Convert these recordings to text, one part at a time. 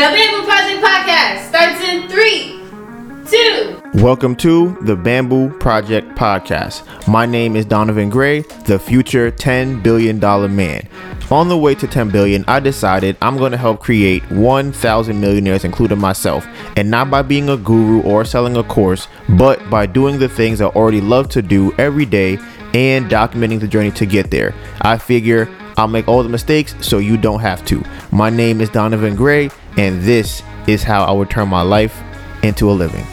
The Bamboo Project Podcast starts in three, two. Welcome to the Bamboo Project Podcast. My name is Donivan Gray, the future $10 billion man. On the way to 10 billion, I decided I'm going to help create 1,000 millionaires, including myself, and not by being a guru or selling a course, but by doing the things I already love to do every day and documenting the journey to get there. I figure I'll make all the mistakes so you don't have to. My name is Donivan Gray, and this is how I would turn my life into a living.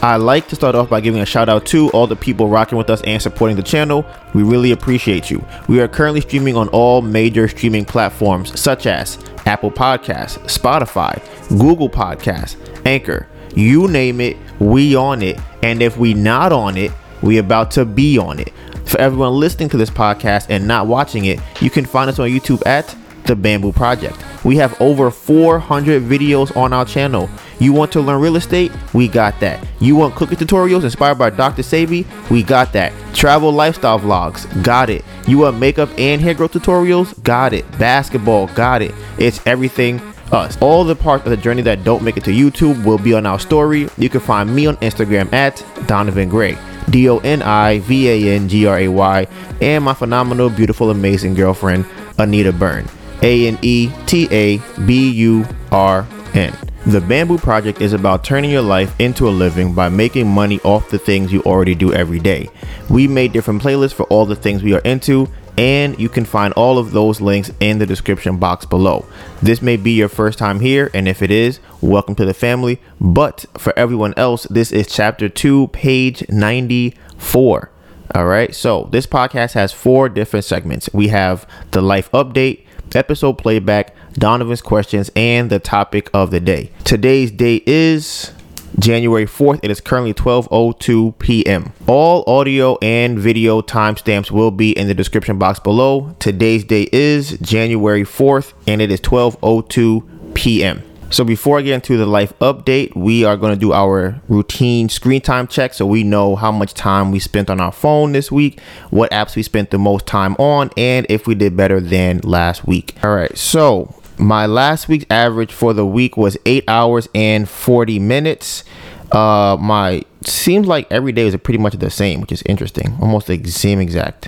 I like to start off by giving a shout out to all the people rocking with us and supporting the channel. We really appreciate you. We are currently streaming on all major streaming platforms such as Apple Podcasts, Spotify, Google Podcasts, Anchor. You name it, we on it. And if we not on it, we about to be on it. For everyone listening to this podcast and not watching it, you can find us on YouTube at The Bamboo Project. We have over 400 videos on our channel. You want to learn real estate? We got that. You want cooking tutorials inspired by Dr. Sebi? We got that. Travel lifestyle vlogs? Got it. You want makeup and hair growth tutorials? Got it. Basketball? Got it. It's everything us. All the parts of the journey that don't make it to YouTube will be on our story. You can find me on Instagram at Donivan Gray. D O N I V A N G R A Y, and my phenomenal, beautiful, amazing girlfriend, Anita Byrne. A N E T A B U R N. The Bamboo Project is about turning your life into a living by making money off the things you already do every day. We made different playlists for all the things we are into, and you can find all of those links in the description box below. This may be your first time here, and if it is, welcome to the family. But for everyone else, this is chapter 2, page 94. All right, so this podcast has four different segments. We have the life update, episode playback, Donivan's questions, and the topic of the day. Today's date is January 4th. It is currently 12:02 p.m. All audio and video timestamps will be in the description box below. Today's date is January 4th and it is 12:02 p.m. So before I get into the life update, we are going to do our routine screen time check so we know how much time we spent on our phone this week, what apps we spent the most time on, and if we did better than last week. All right. So, my last week's average for the week was 8 hours and 40 minutes. Uh my seems like every day was pretty much the same, which is interesting. Almost the same exact.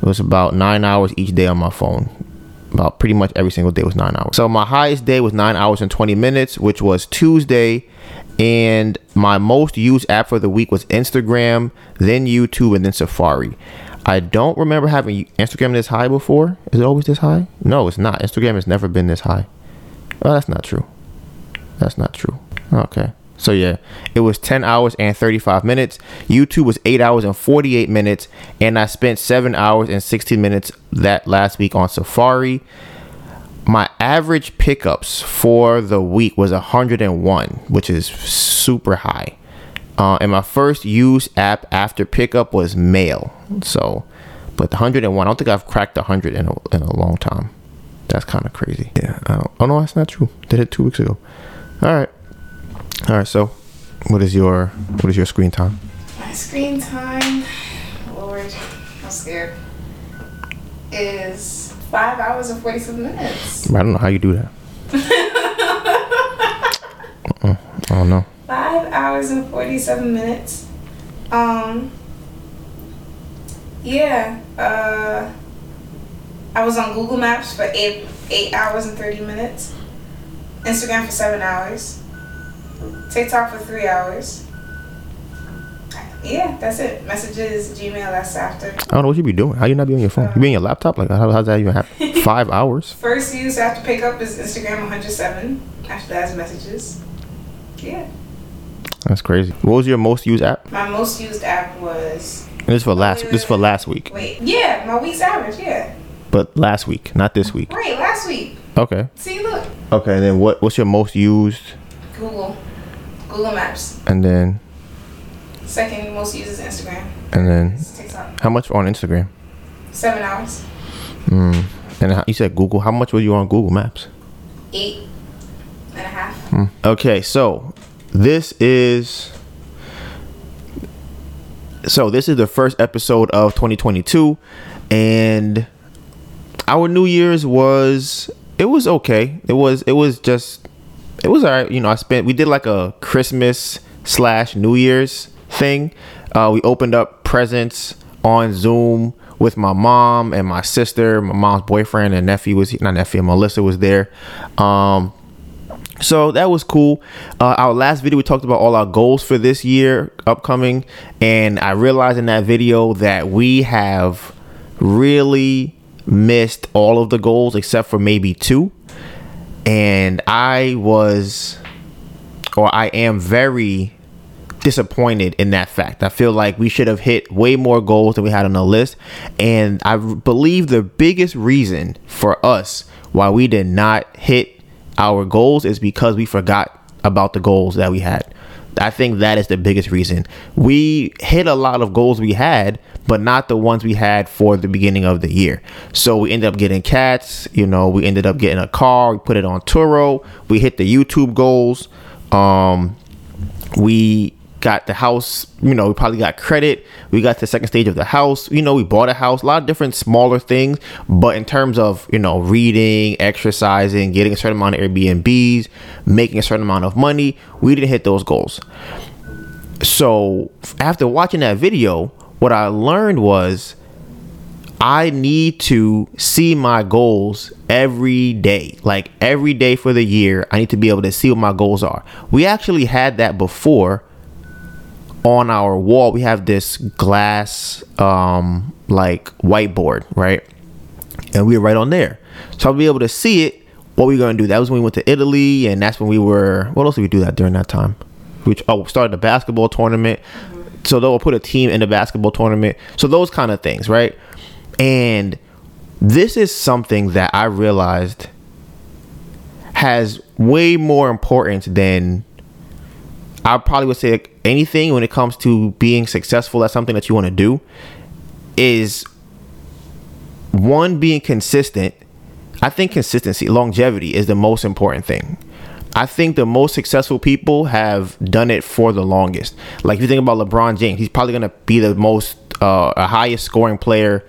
It was about 9 hours each day on my phone about pretty much every single day was nine hours. So my highest day was nine hours and 20 minutes, which was Tuesday. And my most used app for the week was Instagram, then YouTube, and then Safari. I don't remember having Instagram this high before. Is it always this high? No, it's not. Instagram has never been this high. Oh, that's not true. That's not true. Okay. So yeah, it was 10 hours and 35 minutes. YouTube was 8 hours and 48 minutes and I spent 7 hours and 16 minutes that last week on Safari. My average pickups for the week was 101, which is super high. Uh, and my first used app after pickup was Mail. So, but the 101, I don't think I've cracked 100 in a, in a long time. That's kind of crazy. Yeah. oh no, that's not true. Did it two weeks ago. All right. All right. So, what is your what is your screen time? My screen time, Lord, I'm scared, is five hours and 47 minutes. I don't know how you do that. I don't know. Five hours and 47 minutes. Um, yeah, uh, I was on Google Maps for eight, eight hours and 30 minutes. Instagram for seven hours. TikTok for three hours. Yeah, that's it. Messages, Gmail, that's after. I don't know what you be doing. How you not be on your phone? you be on your laptop? Like how how's that even happen? Five hours. First use after pickup is Instagram 107. After that is messages. Yeah. That's crazy. What was your most used app? My most used app was. And this is for last. This is for last week. Wait, yeah, my week's average, yeah. But last week, not this week. Right, last week. Okay. See, look. Okay, then what? What's your most used? Google. Google Maps. And then. Second most used is Instagram. And then. TikTok. How much on Instagram? Seven hours. Hmm. And how, you said Google. How much were you on Google Maps? Eight and a half. Hmm. Okay, so this is so this is the first episode of 2022 and our new year's was it was okay it was it was just it was alright. You know, I spent we did like a Christmas slash New Year's thing. Uh, we opened up presents on Zoom with my mom and my sister. My mom's boyfriend and nephew was not nephew, Melissa was there. Um, so that was cool. Uh, our last video, we talked about all our goals for this year upcoming, and I realized in that video that we have really missed all of the goals except for maybe two. And I was, or I am very disappointed in that fact. I feel like we should have hit way more goals than we had on the list. And I believe the biggest reason for us why we did not hit our goals is because we forgot about the goals that we had. I think that is the biggest reason. We hit a lot of goals we had, but not the ones we had for the beginning of the year. So we ended up getting cats, you know, we ended up getting a car, we put it on Turo, we hit the YouTube goals. Um we got the house, you know, we probably got credit. We got the second stage of the house. You know, we bought a house, a lot of different smaller things. But in terms of, you know, reading, exercising, getting a certain amount of Airbnbs, making a certain amount of money, we didn't hit those goals. So after watching that video, what I learned was I need to see my goals every day. Like every day for the year, I need to be able to see what my goals are. We actually had that before on our wall we have this glass um like whiteboard right? And we were right on there. So i'll be able to see it what we gonna do. That was when we went to italy and that's when we were what else did we do that during that time? Which oh started a basketball tournament. So they'll put a team in the basketball tournament. So those kind of things right? And this is something that i realized has way more importance than I probably would say anything when it comes to being successful at something that you want to do is one being consistent. I think consistency, longevity is the most important thing. I think the most successful people have done it for the longest. Like if you think about LeBron James, he's probably going to be the most uh, highest scoring player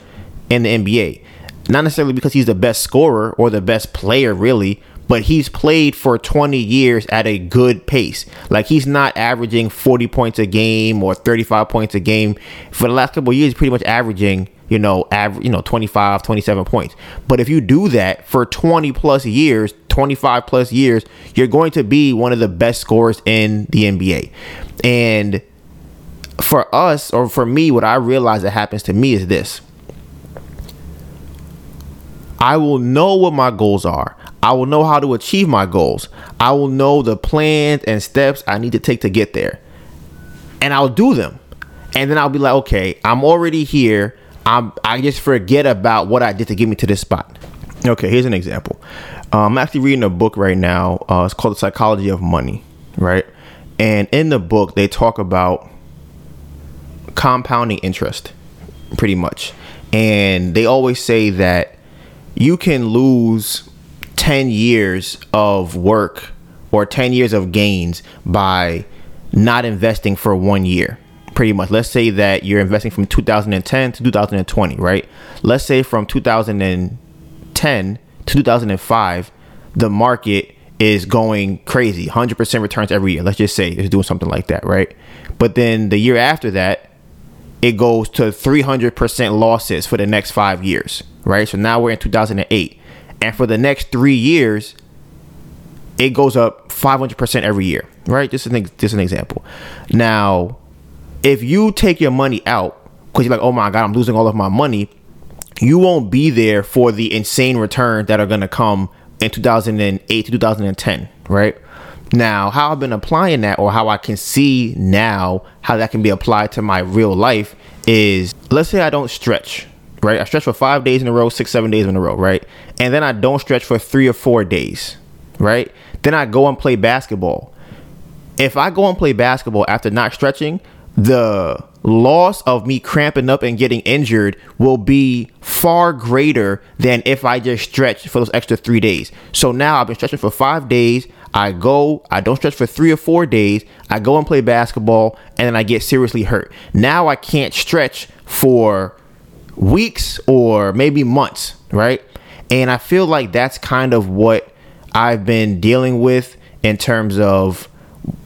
in the NBA. Not necessarily because he's the best scorer or the best player, really, but he's played for 20 years at a good pace. Like he's not averaging 40 points a game or 35 points a game. For the last couple of years, he's pretty much averaging, you know, average, you know, 25, 27 points. But if you do that for 20 plus years, 25 plus years, you're going to be one of the best scorers in the NBA. And for us, or for me, what I realize that happens to me is this. I will know what my goals are. I will know how to achieve my goals. I will know the plans and steps I need to take to get there. And I'll do them. And then I'll be like, okay, I'm already here. I'm I just forget about what I did to get me to this spot. Okay, here's an example. Uh, I'm actually reading a book right now. Uh, it's called The Psychology of Money, right? And in the book, they talk about compounding interest, pretty much. And they always say that you can lose 10 years of work or 10 years of gains by not investing for one year pretty much. Let's say that you're investing from 2010 to 2020 right? Let's say from 2010 to 2005 the market is going crazy 100% returns every year. Let's just say it's doing something like that right? But then the year after that it goes to 300% losses for the next five years right? So now we're in 2008 and for the next three years, it goes up 500% every year, right? Just an, just an example. Now, if you take your money out because you're like, oh my God, I'm losing all of my money, you won't be there for the insane returns that are going to come in 2008 to 2010, right? Now, how I've been applying that or how I can see now how that can be applied to my real life is let's say I don't stretch, right? I stretch for five days in a row, six, seven days in a row, right? And then I don't stretch for three or four days, right? Then I go and play basketball. If I go and play basketball after not stretching, the loss of me cramping up and getting injured will be far greater than if I just stretch for those extra three days. So now I've been stretching for five days. I go, I don't stretch for three or four days. I go and play basketball, and then I get seriously hurt. Now I can't stretch for weeks or maybe months, right? And I feel like that's kind of what I've been dealing with in terms of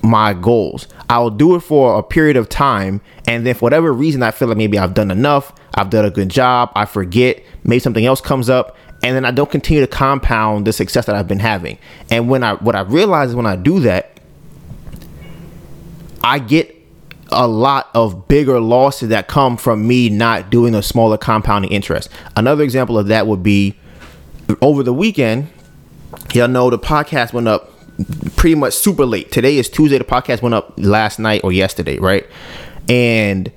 my goals. I'll do it for a period of time, and then for whatever reason, I feel like maybe I've done enough, I've done a good job, I forget, maybe something else comes up, and then I don't continue to compound the success that I've been having. And when I what I realize is when I do that, I get a lot of bigger losses that come from me not doing a smaller compounding interest. Another example of that would be over the weekend. Y'all know the podcast went up pretty much super late. Today is Tuesday. The podcast went up last night or yesterday, right? And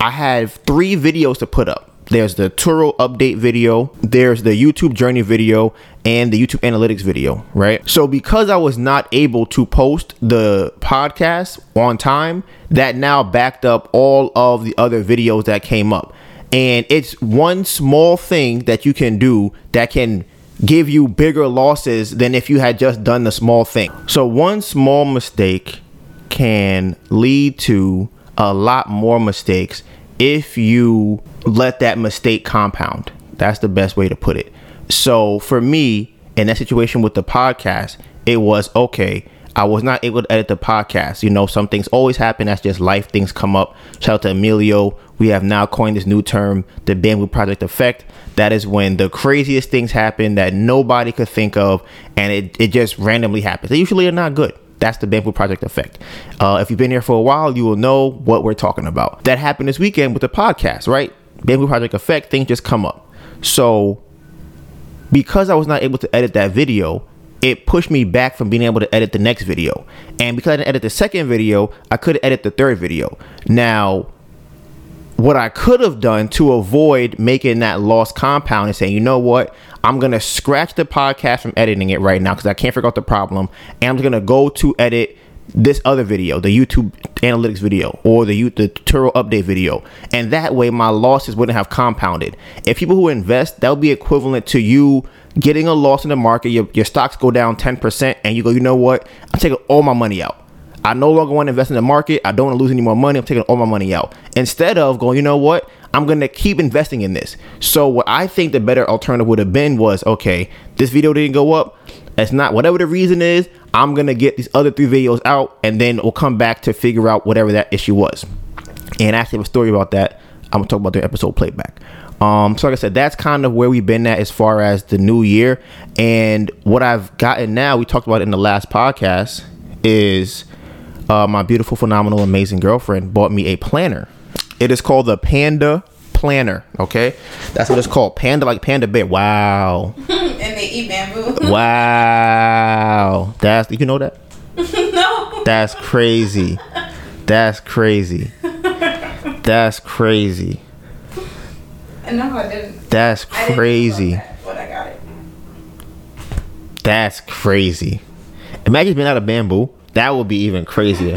I have three videos to put up. There's the Turo update video, there's the YouTube journey video, and the YouTube analytics video, right? So because I was not able to post the podcast on time, that now backed up all of the other videos that came up. And it's one small thing that you can do that can give you bigger losses than if you had just done the small thing. So one small mistake can lead to a lot more mistakes if you let that mistake compound. That's the best way to put it. So for me, in that situation with the podcast, it was okay. I was not able to edit the podcast. You know, some things always happen. That's just life. Things come up. Shout out to Emilio. We have now coined this new term, the Bamboo Project Effect. That is when the craziest things happen that nobody could think of, and it, it just randomly happens. They usually are not good. That's the Bamboo Project effect. Uh, if you've been here for a while, you will know what we're talking about. That happened this weekend with the podcast, right? Bamboo Project effect, things just come up. So, because I was not able to edit that video, it pushed me back from being able to edit the next video. And because I didn't edit the second video, I couldn't edit the third video. Now, what I could have done to avoid making that lost compound and saying, you know what, I'm gonna scratch the podcast from editing it right now because I can't figure out the problem, and I'm just gonna go to edit this other video, the YouTube analytics video or the the Turo update video, and that way my losses wouldn't have compounded. If people who invest, that would be equivalent to you getting a loss in the market. Your, your stocks go down 10%, and you go, you know what? I'm taking all my money out. I no longer want to invest in the market. I don't want to lose any more money. I'm taking all my money out. Instead of going, you know what? I'm to keep investing in this. So, what I think the better alternative would have been was okay, this video didn't go up. That's not whatever the reason is. I'm to get these other three videos out and then we'll come back to figure out whatever that issue was. And I actually have a story about that. I'm to talk about the episode playback. Um, so like I said, that's kind of where we've been at as far as the new year. And what I've gotten now, we talked about in the last podcast, is uh, my beautiful, phenomenal, amazing girlfriend bought me a planner. It is called the Panda Planner. Okay, that's what it's called. Panda, like panda bear. Wow. and they eat bamboo. wow. That's you know that. no. That's crazy. That's crazy. That's crazy. No, I didn't. That's I didn't crazy. know that, but I got it. That's crazy. Imagine being out of bamboo. That would be even crazier.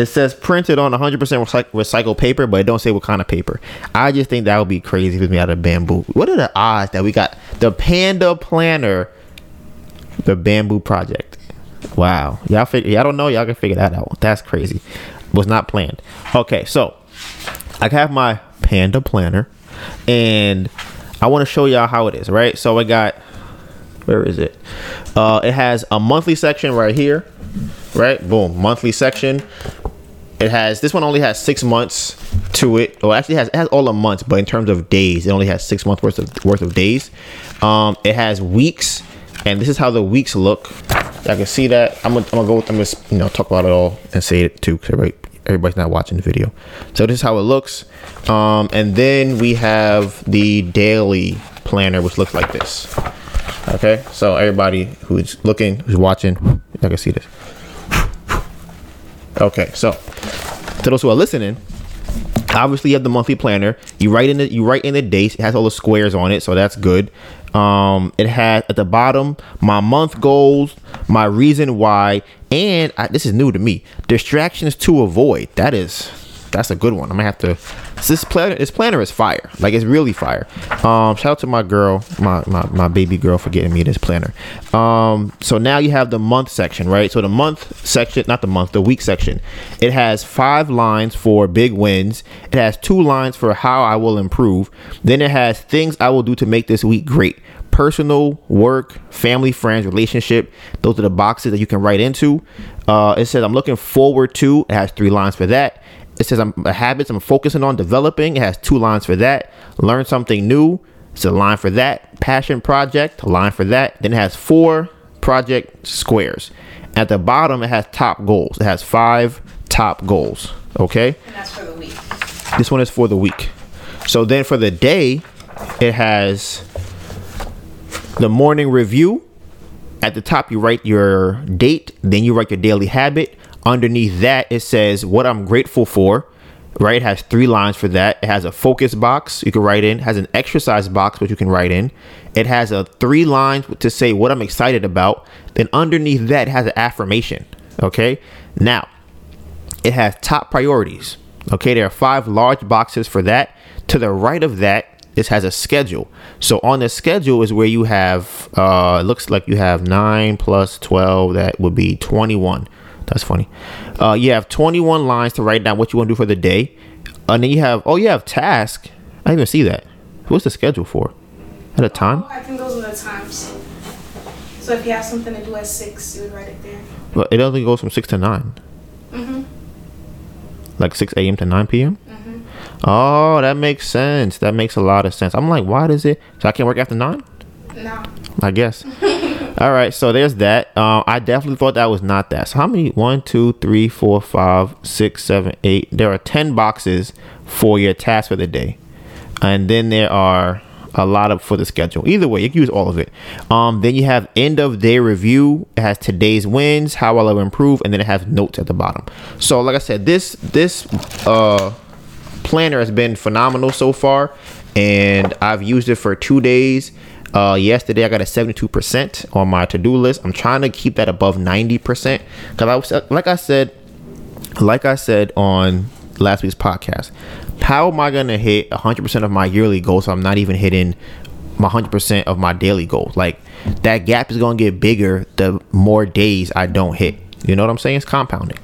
It says printed on 100% recyc- recycled paper, but it don't say what kind of paper. I just think that would be crazy if it's made out of bamboo. What are the odds that we got the Panda Planner, the Bamboo Project? Wow, y'all figure. Y'all don't know. Y'all can figure that out. That's crazy. Was not planned. Okay, so I have my Panda Planner, and I want to show y'all how it is. Right. So I got where is it? Uh, it has a monthly section right here, right? Boom, monthly section. It has this one only has six months to it. Well, actually, it has it has all the months, but in terms of days, it only has six months worth of worth of days. Um, it has weeks, and this is how the weeks look. I can see that. I'm gonna, I'm gonna go. I'm gonna you know talk about it all and say it too, because everybody everybody's not watching the video. So this is how it looks. Um, and then we have the daily planner, which looks like this. Okay, so everybody who's looking, who's watching, I can see this. Okay, so to those who are listening, obviously you have the monthly planner. You write in the you write in the dates. It has all the squares on it, so that's good. Um, it has at the bottom my month goals, my reason why, and I, this is new to me. Distractions to avoid. That is that's a good one. I'm gonna have to. This planner, this planner is fire. Like it's really fire. Um, shout out to my girl, my, my my baby girl for getting me this planner. Um, so now you have the month section, right? So the month section, not the month, the week section. It has five lines for big wins. It has two lines for how I will improve. Then it has things I will do to make this week great personal, work, family, friends, relationship. Those are the boxes that you can write into. Uh, it says I'm looking forward to. It has three lines for that. It says I'm a habits I'm focusing on developing. It has two lines for that. Learn something new. It's a line for that. Passion project, a line for that. Then it has four project squares. At the bottom, it has top goals. It has five top goals. Okay. And that's for the week. This one is for the week. So then for the day, it has the morning review. At the top, you write your date, then you write your daily habit. Underneath that, it says what I'm grateful for. Right, it has three lines for that. It has a focus box you can write in. It has an exercise box which you can write in. It has a three lines to say what I'm excited about. Then underneath that, it has an affirmation. Okay, now it has top priorities. Okay, there are five large boxes for that. To the right of that, this has a schedule. So on the schedule is where you have, uh, it looks like you have 9 plus 12, that would be 21. That's funny. Uh, you have 21 lines to write down what you want to do for the day. And then you have, oh, you have task. I didn't even see that. What's the schedule for? At a time? Oh, I think those are the times. So if you have something to do at six, you would write it there. But it only goes from 6 to 9. Mm-hmm. Like 6 a.m. to 9 p.m.? Mm-hmm. Oh, that makes sense. That makes a lot of sense. I'm like, why does it? So I can't work after 9? No. I guess. All right, so there's that. Um, I definitely thought that was not that. So how many? One, two, three, four, five, six, seven, eight. There are ten boxes for your task for the day, and then there are a lot of for the schedule. Either way, you can use all of it. Um, then you have end of day review. It has today's wins, how I'll improve, and then it has notes at the bottom. So like I said, this this uh planner has been phenomenal so far, and I've used it for two days. Uh, yesterday I got a 72% on my to-do list. I'm trying to keep that above 90% because I was like I said, like I said on last week's podcast, how am I gonna hit 100% of my yearly goals? So I'm not even hitting my 100% of my daily goals. Like that gap is gonna get bigger the more days I don't hit. You know what I'm saying? It's compounding.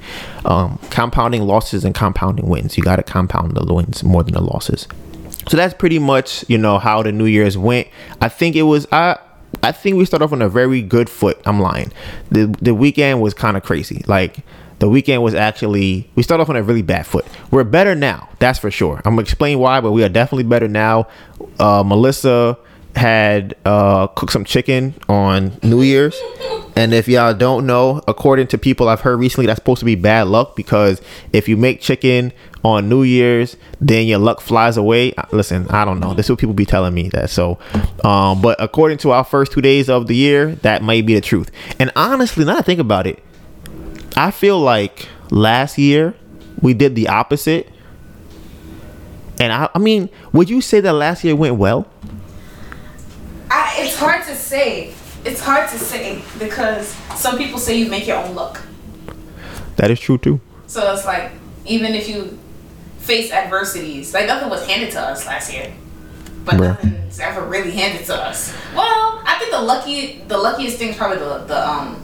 Um, compounding losses and compounding wins. You got to compound the wins more than the losses. So that's pretty much you know how the New Year's went. I think it was I. I think we started off on a very good foot. I'm lying. The the weekend was kind of crazy. Like the weekend was actually we started off on a really bad foot. We're better now, that's for sure. I'm gonna explain why, but we are definitely better now. Uh, Melissa had uh, cooked some chicken on New Year's. And if y'all don't know, according to people I've heard recently, that's supposed to be bad luck because if you make chicken on New Year's, then your luck flies away. Listen, I don't know. This is what people be telling me that. So, um, but according to our first two days of the year, that might be the truth. And honestly, now I think about it, I feel like last year we did the opposite. And I, I mean, would you say that last year went well? It's hard to say. It's hard to say because some people say you make your own luck. That is true too. So it's like even if you face adversities, like nothing was handed to us last year, but Bruh. nothing's ever really handed to us. Well, I think the lucky, the luckiest thing is probably the the um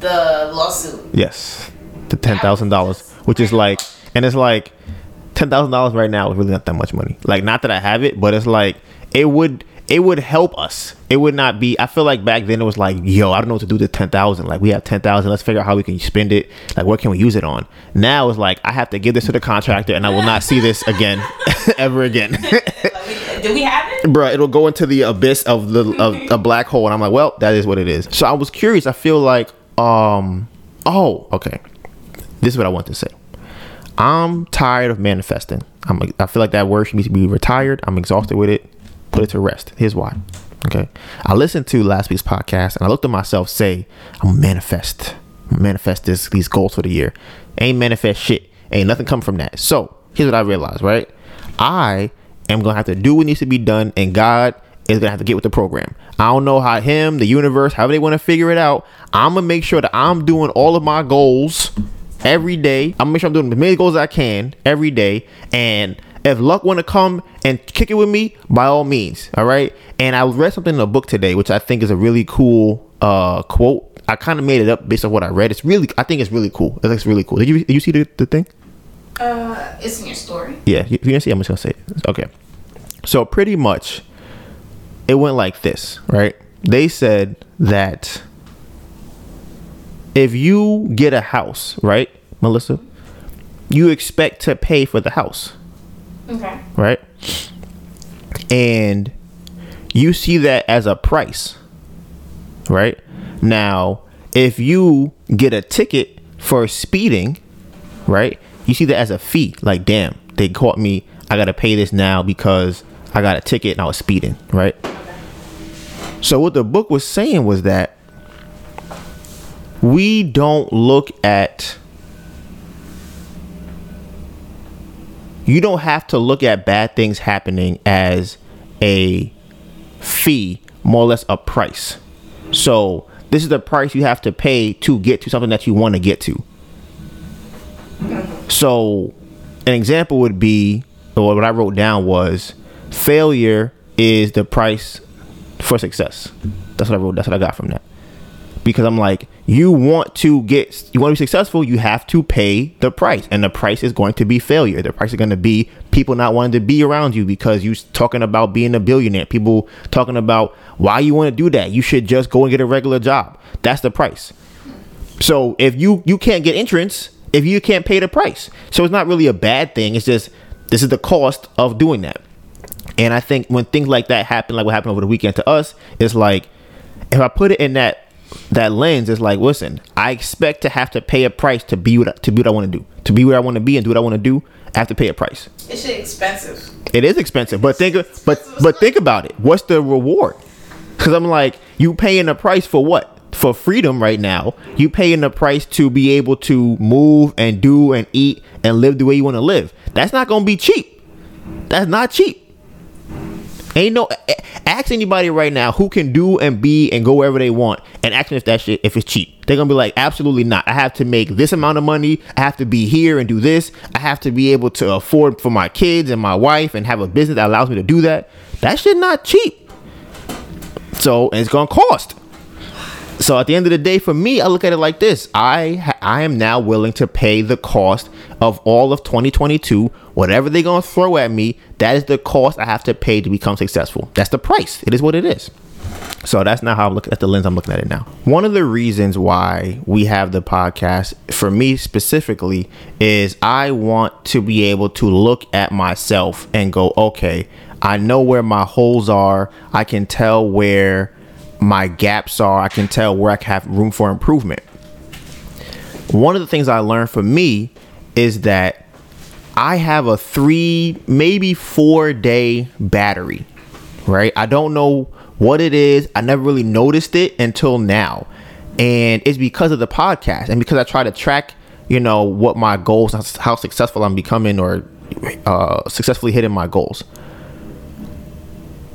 the lawsuit. Yes, the ten thousand dollars, which is like, and it's like ten thousand dollars right now is really not that much money. Like, not that I have it, but it's like it would it would help us. It would not be. I feel like back then it was like, yo, I don't know what to do with ten thousand. Like, we have ten thousand. Let's figure out how we can spend it. Like, what can we use it on? Now it's like I have to give this to the contractor, and I will not see this again, ever again. Do we have it? Bruh, it'll go into the abyss of the of a black hole, and I'm like, well, that is what it is. So I was curious. I feel like, um, oh, okay. This is what I want to say. I'm tired of manifesting. I'm. I feel like that word should be retired. I'm exhausted with it. Put it to rest. Here's why. Okay. I listened to last week's podcast and I looked at myself say, I'm manifest. Manifest this these goals for the year. Ain't manifest shit. Ain't nothing come from that. So here's what I realized, right? I am gonna have to do what needs to be done, and God is gonna have to get with the program. I don't know how him, the universe, however they want to figure it out. I'm gonna make sure that I'm doing all of my goals every day. I'm gonna make sure I'm doing as many goals as I can every day. And if luck want to come and kick it with me, by all means. All right. And I read something in a book today, which I think is a really cool uh, quote. I kind of made it up based on what I read. It's really, I think it's really cool. It's really cool. Did you did you see the, the thing? Uh, it's in your story. Yeah, you, you can see. I'm just gonna say it. Okay. So pretty much, it went like this, right? They said that if you get a house, right, Melissa, you expect to pay for the house, Okay. right? And you see that as a price, right? Now, if you get a ticket for speeding, right? You see that as a fee. Like, damn, they caught me. I gotta pay this now because I got a ticket and I was speeding, right? So what the book was saying was that we don't look at you don't have to look at bad things happening as a fee, more or less a price. So this is the price you have to pay to get to something that you want to get to. So an example would be, or what I wrote down was, failure is the price for success. That's what I wrote. That's what I got from that. Because I'm like, you want to get, you want to be successful, you have to pay the price, and the price is going to be failure. The price is going to be people not wanting to be around you because you're talking about being a billionaire. People talking about why you want to do that. You should just go and get a regular job. That's the price. So if you you can't get entrance if you can't pay the price, so it's not really a bad thing. It's just this is the cost of doing that. And I think when things like that happen, like what happened over the weekend to us, it's like if I put it in that that lens, is like, listen, I expect to have to pay a price to be what to be what I want to do, to be where I want to be and do what I want to do. I have to pay a price. It's expensive. It is expensive, but think but but think about it. What's the reward? Because I'm like, you paying a price for what? For freedom right now. You paying the price to be able to move and do and eat and live the way you want to live. That's not gonna be cheap. That's not cheap. Ain't no ask anybody right now who can do and be and go wherever they want and ask them if that shit if it's cheap. They're gonna be like, absolutely not. I have to make this amount of money. I have to be here and do this. I have to be able to afford for my kids and my wife and have a business that allows me to do that. That shit not cheap. So it's gonna cost. So at the end of the day, for me, I look at it like this: I I am now willing to pay the cost of all of 2022. Whatever they're gonna throw at me, that is the cost I have to pay to become successful. That's the price. It is what it is. So that's not how I'm looking at the lens I'm looking at it now. One of the reasons why we have the podcast, for me specifically, is I want to be able to look at myself and go, okay, I know where my holes are. I can tell where my gaps are. I can tell where I have room for improvement. One of the things I learned for me is that I have a three, maybe four day battery, right? I don't know what it is. I never really noticed it until now. And it's because of the podcast and because I try to track, you know, what my goals, how successful I'm becoming or uh, successfully hitting my goals.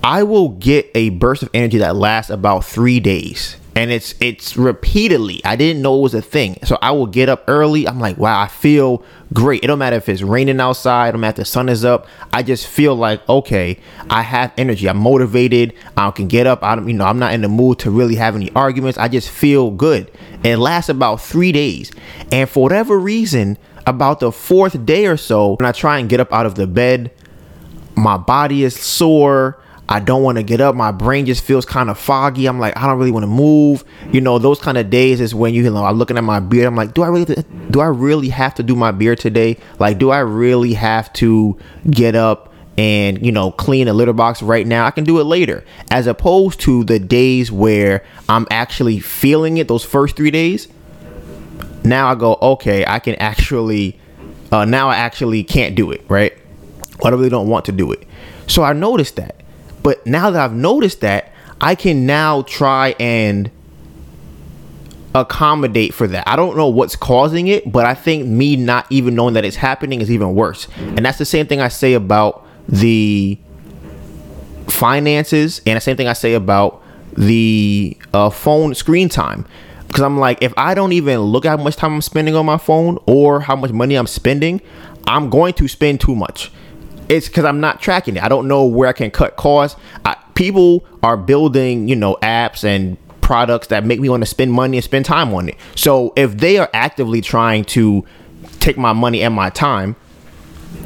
I will get a burst of energy that lasts about three days. And it's it's repeatedly. I didn't know it was a thing. So I will get up early. I'm like, wow, I feel great. It don't matter if it's raining outside, it don't matter if the sun is up. I just feel like, okay, I have energy. I'm motivated. I can get up. I don't, you know, I'm not in the mood to really have any arguments. I just feel good. And it lasts about three days. And for whatever reason, about the fourth day or so, when I try and get up out of the bed, my body is sore. I don't want to get up. My brain just feels kind of foggy. I'm like, I don't really want to move. You know, those kind of days is when you, you know, I'm looking at my beard. I'm like, do I really, do I really have to do my beard today? Like, do I really have to get up and you know clean a litter box right now? I can do it later, as opposed to the days where I'm actually feeling it. Those first three days. Now I go, okay, I can actually. Uh, now I actually can't do it, right? I really don't want to do it. So I noticed that. But now that I've noticed that, I can now try and accommodate for that. I don't know what's causing it, but I think me not even knowing that it's happening is even worse. And that's the same thing I say about the finances, and the same thing I say about the uh, phone screen time. Because I'm like, if I don't even look at how much time I'm spending on my phone or how much money I'm spending, I'm going to spend too much it's because I'm not tracking it. I don't know where I can cut costs. I, people are building, you know, apps and products that make me want to spend money and spend time on it. So if they are actively trying to take my money and my time,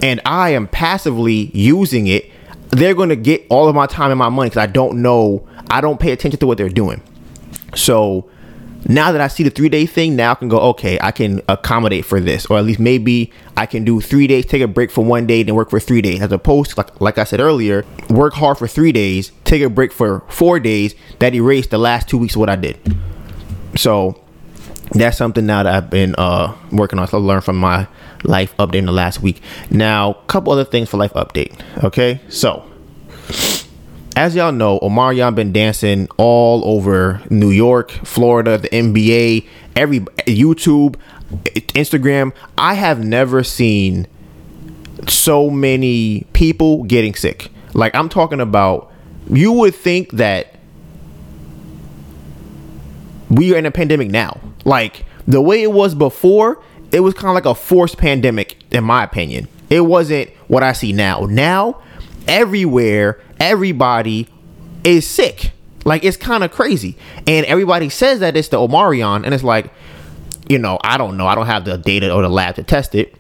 and I am passively using it, they're going to get all of my time and my money because I don't know, I don't pay attention to what they're doing. So now that I see the three day thing, now I can go, okay, I can accommodate for this, or at least maybe I can do three days, take a break for one day, then work for three days, as opposed to like, like I said earlier, work hard for three days, take a break for four days. That erased the last two weeks of what I did. So that's something now that I've been uh, working on. So I learned from my life update in the last week. Now, a couple other things for life update. Okay, so as y'all know, Omarion been dancing all over New York, Florida, the NBA, every YouTube, Instagram. I have never seen so many people getting sick. Like I'm talking about you would think that we are in a pandemic now. Like the way it was before, it was kind of like a forced pandemic in my opinion. It wasn't what I see now. Now everywhere, everybody is sick. Like it's kind of crazy. And everybody says that it's the Omarion, and it's like, you know, I don't know. I don't have the data or the lab to test it.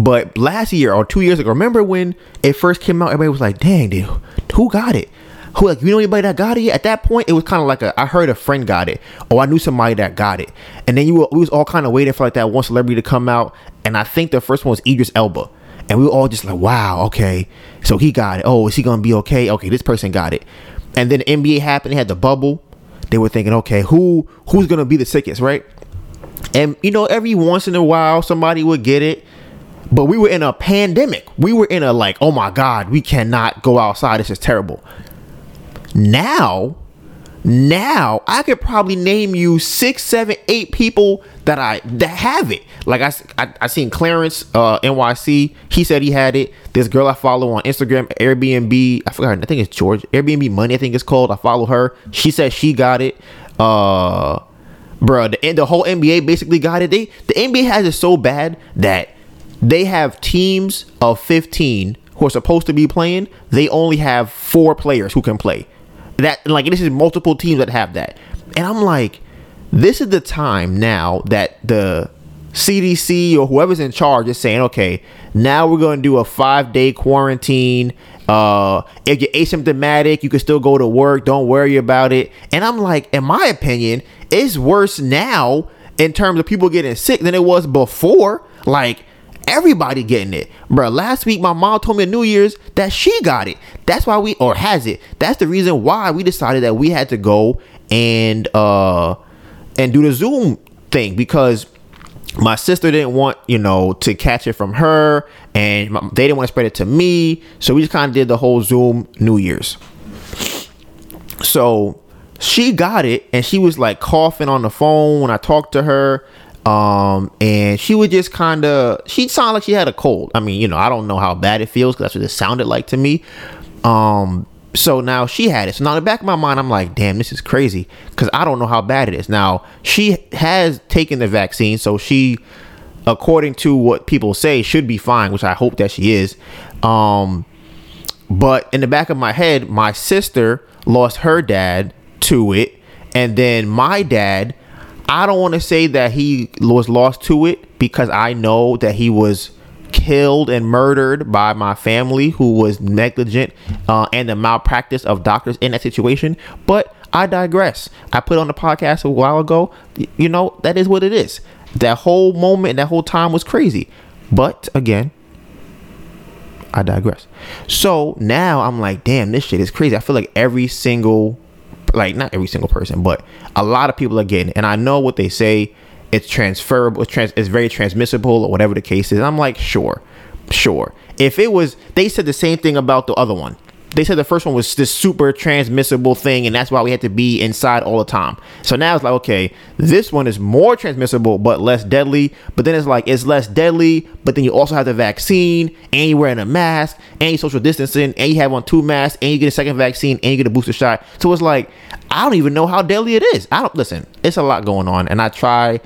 But last year or two years ago, remember when it first came out, everybody was like, dang, dude, who got it? Who like you know anybody that got it? At that point, it was kind of like a I heard a friend got it, or I knew somebody that got it, and then you were, we was all kind of waiting for like that one celebrity to come out, and I think the first one was Idris Elba, and we were all just like, wow, okay, so he got it. Oh, is he gonna be okay? Okay, this person got it. And then the NBA happened, they had the bubble. They were thinking, okay, who who's gonna be the sickest, right? And you know, every once in a while somebody would get it. But we were in a pandemic. We were in a like, oh my God, we cannot go outside. This is terrible. Now now I could probably name you six, seven, eight people that I that have it. Like I, I, I seen Clarence uh, NYC. He said he had it. This girl I follow on Instagram, Airbnb. I forgot. Her, I think it's George Airbnb Money. I think it's called. I follow her. She said she got it. Uh, bro, the the whole NBA basically got it. They the NBA has it so bad that they have teams of fifteen who are supposed to be playing. They only have four players who can play that like this is multiple teams that have that. And I'm like, this is the time now that the CDC or whoever's in charge is saying, okay, now we're going to do a five day quarantine. Uh, if you're asymptomatic, you can still go to work. Don't worry about it. And I'm like, in my opinion, it's worse now in terms of people getting sick than it was before. Like, everybody getting it. Bro, last week my mom told me New Year's that she got it. That's why we or has it. That's the reason why we decided that we had to go and uh and do the Zoom thing because my sister didn't want you know to catch it from her and they didn't want to spread it to me so we just kind of did the whole zoom new year's so she got it and she was like coughing on the phone when i talked to her um, and she would just kind of, she sounded like she had a cold. I mean, you know, I don't know how bad it feels because that's what it sounded like to me. Um, so now she had it. So now in the back of my mind, I'm like, damn, this is crazy because I don't know how bad it is. Now she has taken the vaccine, so she, according to what people say, should be fine, which I hope that she is. Um, but in the back of my head, my sister lost her dad to it, and then my dad I don't want to say that he was lost to it because I know that he was killed and murdered by my family who was negligent uh, and the malpractice of doctors in that situation. But I digress. I put on the podcast a while ago. You know, that is what it is. That whole moment, that whole time was crazy. But again, I digress. So now I'm like, damn, this shit is crazy. I feel like every single like not every single person, but a lot of people are getting it. And I know what they say. It's transferable. It's, trans, it's very transmissible or whatever the case is. I'm like, sure, sure. If it was, they said the same thing about the other one they said the first one was this super transmissible thing, and that's why we had to be inside all the time. So now it's like, okay, this one is more transmissible but less deadly. But then it's like it's less deadly, but then you also have the vaccine, and you're wearing a mask, and you social distancing, and you have on two masks, and you get a second vaccine, and you get a booster shot. So it's like I don't even know how deadly it is. I don't listen. It's a lot going on, and I try,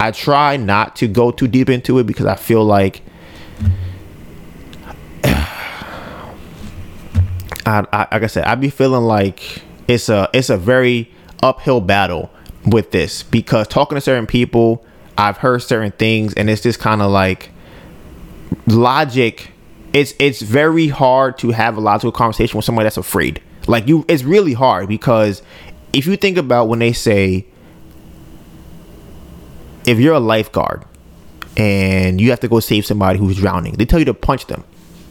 I try not to go too deep into it because I feel like I, I like I said, I'd be feeling like it's a it's a very uphill battle with this because talking to certain people, I've heard certain things, and it's just kind of like logic it's it's very hard to have a logical conversation with somebody that's afraid. Like you, it's really hard because if you think about when they say, if you're a lifeguard and you have to go save somebody who's drowning, they tell you to punch them,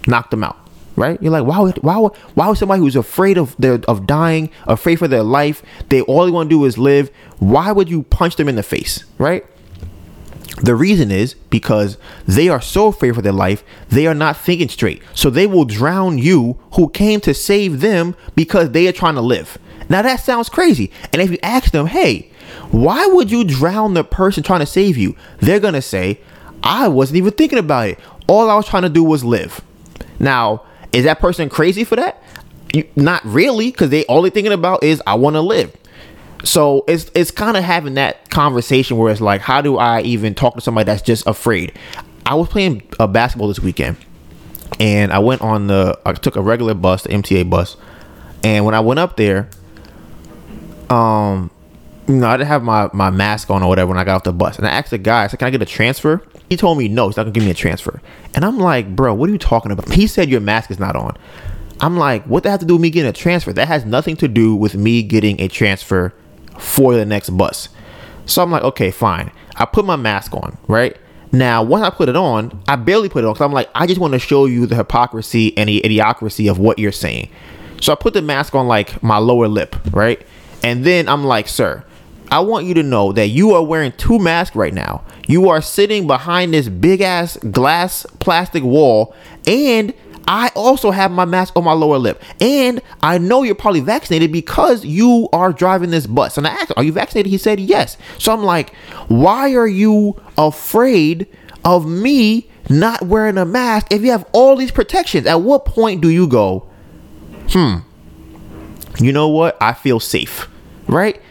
knock them out. Right? You're like, why would why would why would somebody who's afraid of their of dying, afraid for their life, they all they want to do is live, why would you punch them in the face? Right? The reason is because they are so afraid for their life, they are not thinking straight. So they will drown you who came to save them because they are trying to live. Now that sounds crazy. And if you ask them, hey, why would you drown the person trying to save you? They're going to say, I wasn't even thinking about it. All I was trying to do was live. Now, is that person crazy for that? You, not really, because they all they're thinking about is I want to live. So it's it's kind of having that conversation where it's like, how do I even talk to somebody that's just afraid? I was playing a uh, basketball this weekend, and I went on the I took a regular bus, the MTA bus, and when I went up there, um, you know, I didn't have my, my mask on or whatever when I got off the bus. And I asked the guy, I said, Can I get a transfer? He told me no, he's not gonna give me a transfer. And I'm like, bro, what are you talking about? He said your mask is not on. I'm like, what that have to do with me getting a transfer? That has nothing to do with me getting a transfer for the next bus. So I'm like, okay, fine. I put my mask on, right? Now, once I put it on, I barely put it on because I'm like, I just want to show you the hypocrisy and the idiocracy of what you're saying. So I put the mask on like my lower lip, right? And then I'm like, sir, I want you to know that you are wearing two masks right now. You are sitting behind this big ass glass plastic wall, and I also have my mask on my lower lip. And I know you're probably vaccinated because you are driving this bus. And I asked, Are you vaccinated? He said, Yes. So I'm like, Why are you afraid of me not wearing a mask if you have all these protections? At what point do you go, Hmm, you know what? I feel safe, right?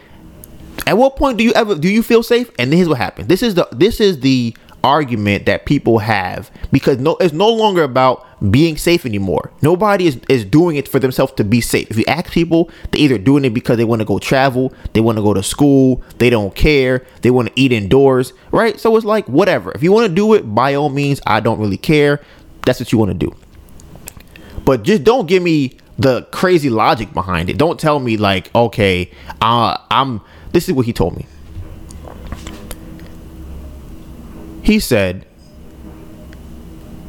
At what point do you ever do you feel safe? And here's what happens. This is the this is the argument that people have because no it's no longer about being safe anymore. Nobody is, is doing it for themselves to be safe. If you ask people, they're either doing it because they want to go travel, they want to go to school, they don't care, they want to eat indoors, right? So it's like whatever. If you want to do it, by all means, I don't really care. That's what you want to do. But just don't give me the crazy logic behind it. Don't tell me like, okay, uh, I'm. This is what he told me. He said,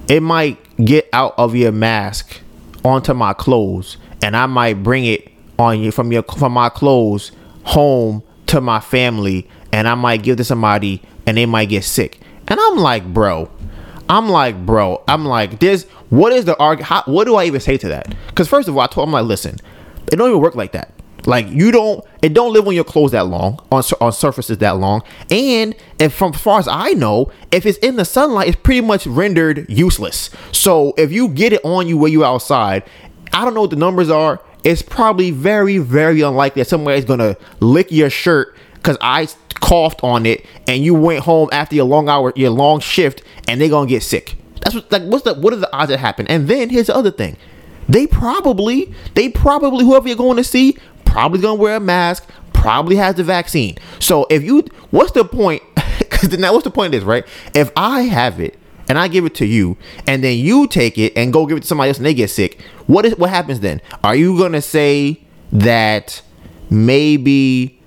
it might get out of your mask onto my clothes, and I might bring it on you from your from my clothes home to my family, and I might give to somebody, and they might get sick. And I'm like, bro, I'm like, bro, I'm like, this. What is the argument? What do I even say to that? Because first of all, I told him like, listen, it don't even work like that. Like you don't, it don't live on your clothes that long, on on surfaces that long, and if from far as I know, if it's in the sunlight, it's pretty much rendered useless. So if you get it on you where you outside, I don't know what the numbers are. It's probably very, very unlikely that somebody's gonna lick your shirt because I coughed on it, and you went home after your long hour, your long shift, and they're gonna get sick. That's what like what's the what are the odds that happen? And then here's the other thing. They probably, they probably whoever you're going to see probably gonna wear a mask, probably has the vaccine. So if you, what's the point? Because now, what's the point of this, right? If I have it and I give it to you, and then you take it and go give it to somebody else and they get sick, what is what happens then? Are you gonna say that maybe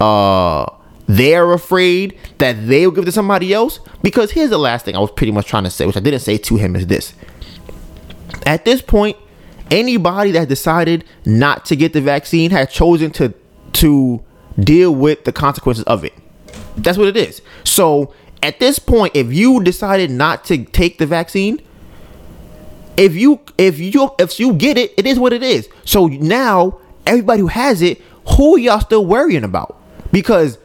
uh they're afraid that they'll give it to somebody else? Because here's the last thing I was pretty much trying to say, which I didn't say to him, is this. At this point, anybody that decided not to get the vaccine had chosen to to deal with the consequences of it. That's what it is. So at this point, if you decided not to take the vaccine, if you if you if you get it, it is what it is. So now everybody who has it, who y'all still worrying about? Because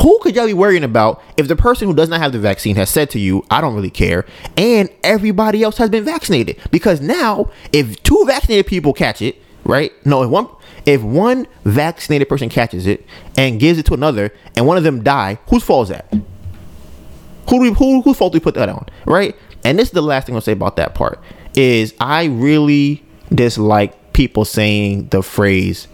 who could y'all be worrying about if the person who does not have the vaccine has said to you, I don't really care, and everybody else has been vaccinated? Because now, if two vaccinated people catch it, right? No, if one if one vaccinated person catches it and gives it to another, and one of them die, whose fault is that? Who do we, who whose fault do we put that on, right? And this is the last thing I'll say about that part is I really dislike people saying the phrase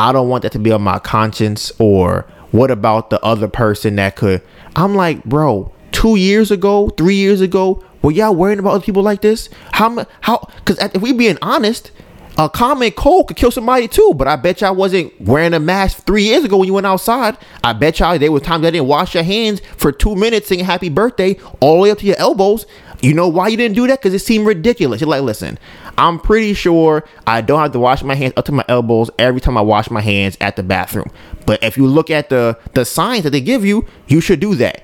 I don't want that to be on my conscience or what about the other person that could I'm like, bro, 2 years ago, 3 years ago, were y'all worrying about other people like this? How how? Because if we being honest, a common cold could kill somebody too. But I bet y'all wasn't wearing a mask three years ago when you went outside. I bet y'all there was times I didn't wash your hands for two minutes singing happy birthday all the way up to your elbows. You know why you didn't do that? Because it seemed ridiculous. You're like, listen, I'm pretty sure I don't have to wash my hands up to my elbows every time I wash my hands at the bathroom. But if you look at the the signs that they give you, you should do that.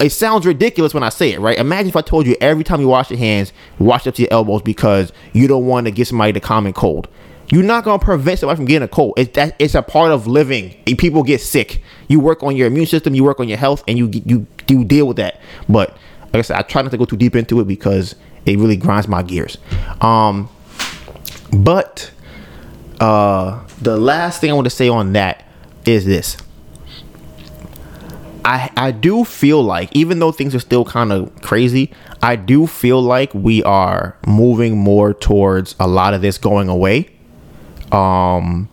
It sounds ridiculous when I say it, right? Imagine if I told you every time you wash your hands, wash up to your elbows because you don't want to get somebody the common cold. You're not gonna prevent somebody from getting a cold. It's that it's a part of living. People get sick. You work on your immune system. You work on your health, and you you you deal with that. But like I said, I try not to go too deep into it because it really grinds my gears. Um, but uh, the last thing I want to say on that is this. I I do feel like even though things are still kind of crazy, I do feel like we are moving more towards a lot of this going away. Um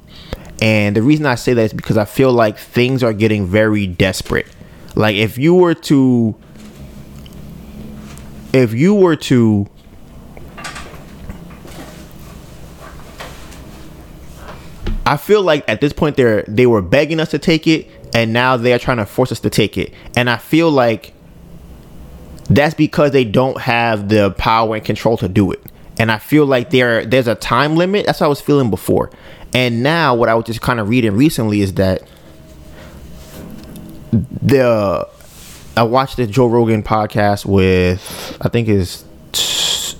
and the reason I say that is because I feel like things are getting very desperate. Like if you were to if you were to I feel like at this point they're they were begging us to take it and now they're trying to force us to take it. And I feel like that's because they don't have the power and control to do it. And I feel like there there's a time limit. That's what I was feeling before. And now what I was just kind of reading recently is that the I watched the Joe Rogan podcast with I think is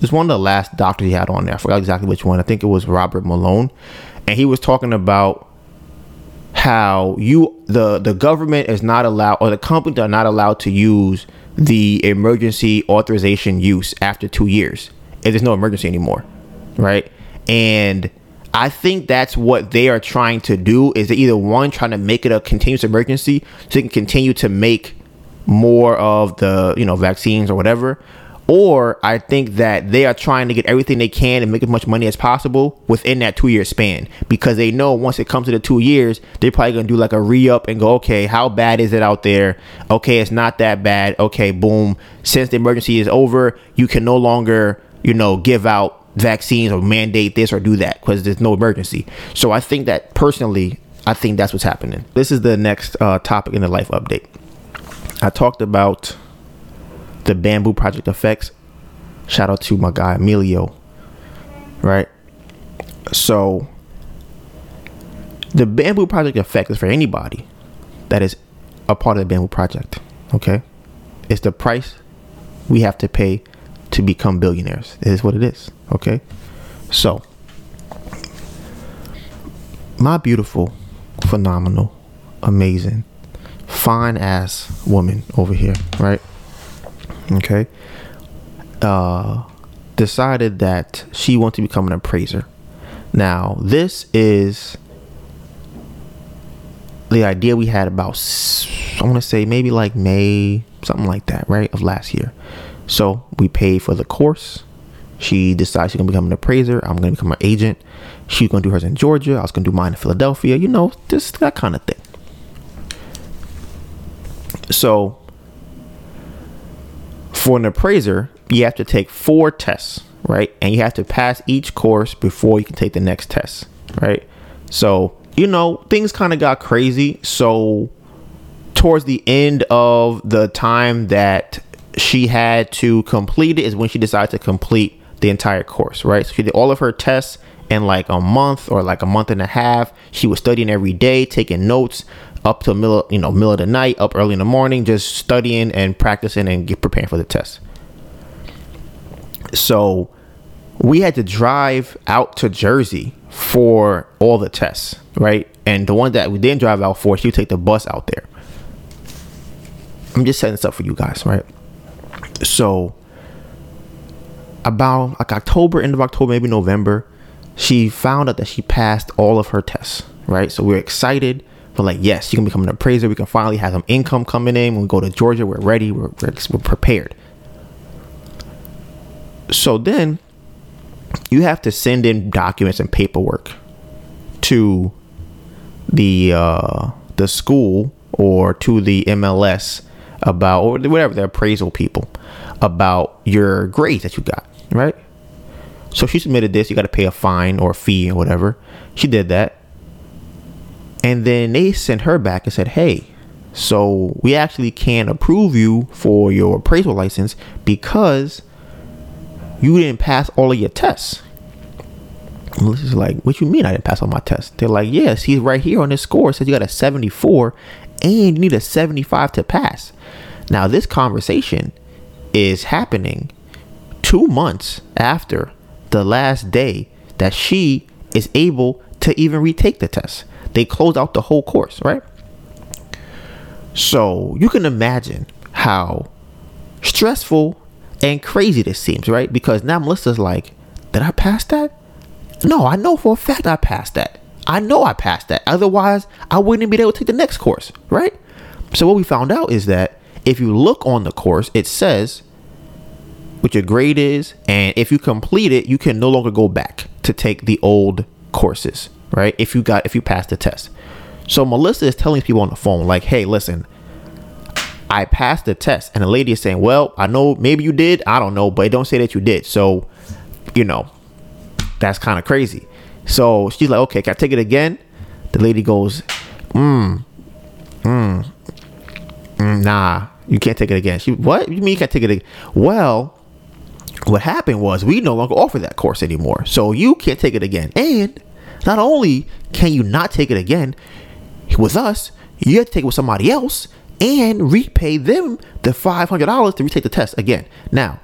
it's one of the last doctors he had on there. I forgot exactly which one. I think it was Robert Malone, and he was talking about how you the the government is not allowed or the companies are not allowed to use the emergency authorization use after two years if there's no emergency anymore, right? And I think that's what they are trying to do is they either one trying to make it a continuous emergency so they can continue to make more of the you know vaccines or whatever or I think that they are trying to get everything they can and make as much money as possible within that two year span because they know once it comes to the two years, they're probably gonna do like a re up and go, okay, how bad is it out there? Okay, it's not that bad. Okay, boom. Since the emergency is over, you can no longer, you know, give out vaccines or mandate this or do that because there's no emergency. So I think that personally, I think that's what's happening. This is the next uh, topic in the life update. I talked about the Bamboo Project effects. Shout out to my guy Emilio. Right? So the Bamboo Project effect is for anybody that is a part of the Bamboo Project. Okay? It's the price we have to pay to become billionaires. It is what it is. Okay? So my beautiful, phenomenal, amazing, fine ass woman over here, right? okay, uh, decided that she wanted to become an appraiser. Now, this is the idea we had about, I want to say maybe like May, something like that, right, of last year. So we paid for the course. She decided she's gonna become an appraiser. I'm gonna become an agent. She's gonna do hers in Georgia. I was gonna do mine in Philadelphia. You know, just that kind of thing. So for an appraiser, you have to take four tests, right? And you have to pass each course before you can take the next test, right? So, you know, things kind of got crazy. So, towards the end of the time that she had to complete it is when she decided to complete the entire course, right? So, she did all of her tests in like a month or like a month and a half. She was studying every day, taking notes, up to middle, you know, middle of the night, up early in the morning, just studying and practicing and get preparing for the test. So we had to drive out to Jersey for all the tests, right? And the one that we didn't drive out for, she would take the bus out there. I'm just setting this up for you guys, right? So about like October, end of October, maybe November, she found out that she passed all of her tests, right? So we we're excited but like, yes, you can become an appraiser. We can finally have some income coming in. When we go to Georgia, we're ready. We're, we're, we're prepared. So then you have to send in documents and paperwork to the uh, the school or to the MLS about or whatever the appraisal people about your grades that you got, right? So she submitted this. You got to pay a fine or a fee or whatever. She did that. And then they sent her back and said, hey, so we actually can't approve you for your appraisal license because you didn't pass all of your tests. Melissa's like, what you mean I didn't pass all my tests? They're like, yes, he's right here on this score. It says you got a 74 and you need a 75 to pass. Now, this conversation is happening two months after the last day that she is able to even retake the test. They closed out the whole course, right? So you can imagine how stressful and crazy this seems, right? Because now Melissa's like, did I pass that? No, I know for a fact I passed that. I know I passed that. Otherwise, I wouldn't be able to take the next course, right? So what we found out is that if you look on the course, it says what your grade is, and if you complete it, you can no longer go back to take the old courses, right? If you got if you passed the test. So Melissa is telling people on the phone, like, hey, listen, I passed the test. And the lady is saying, well, I know maybe you did. I don't know, but don't say that you did. So, you know, that's kind of crazy. So she's like, okay, can I take it again? The lady goes, mm, mm, mm nah, you can't take it again. She, what? You mean you can't take it again? Well, what happened was we no longer offer that course anymore. So you can't take it again. And not only can you not take it again, with us, you have to take it with somebody else and repay them the $500 to retake the test again. Now,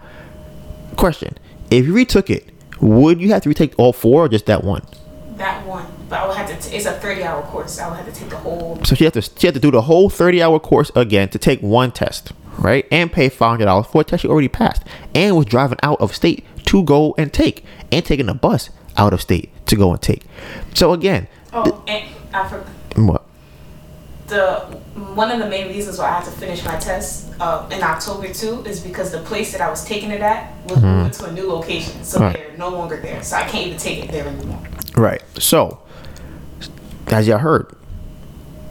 question if you retook it, would you have to retake all four or just that one? That one. But I would have to, t- it's a 30 hour course. So I would have to take the whole. So she had to, she had to do the whole 30 hour course again to take one test, right? And pay $500 for a test she already passed and was driving out of state to go and take and taking a bus out of state to go and take. So again. Oh, th- and I forgot. What? the one of the main reasons why I had to finish my test uh, in October too is because the place that I was taking it at was mm-hmm. moving to a new location, so right. they're no longer there. So I can't even take it there anymore. Right. So, as y'all heard,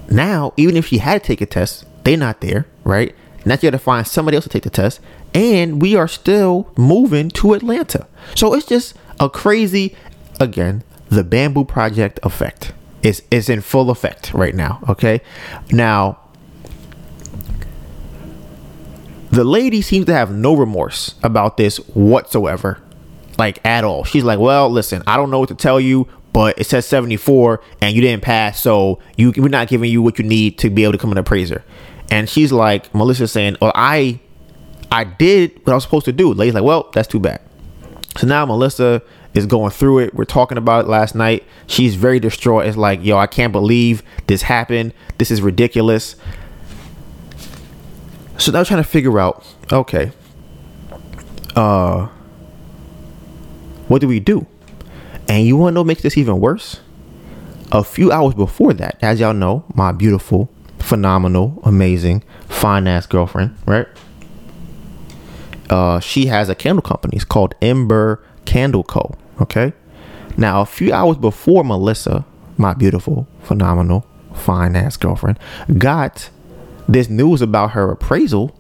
now even if she had to take a test, they're not there. Right. Now you got to find somebody else to take the test, and we are still moving to Atlanta. So it's just a crazy, again, the bamboo project effect is is in full effect right now. Okay, now the lady seems to have no remorse about this whatsoever, like at all. She's like, "Well, listen, I don't know what to tell you, but it says 74 and you didn't pass, so you we're not giving you what you need to be able to come an appraiser." And she's like, Melissa's saying, "Well, I I did what I was supposed to do." Lady's like, "Well, that's too bad." So now Melissa is going through it. We're talking about it last night. She's very distraught. It's like, yo, I can't believe this happened. This is ridiculous. So now I'm trying to figure out, okay, uh, what do we do? And you want to know makes this even worse? A few hours before that, as y'all know, my beautiful, phenomenal, amazing, fine ass girlfriend, right? Uh, she has a candle company. It's called Ember Candle Co. Okay. Now, a few hours before Melissa, my beautiful, phenomenal, fine ass girlfriend, got this news about her appraisal,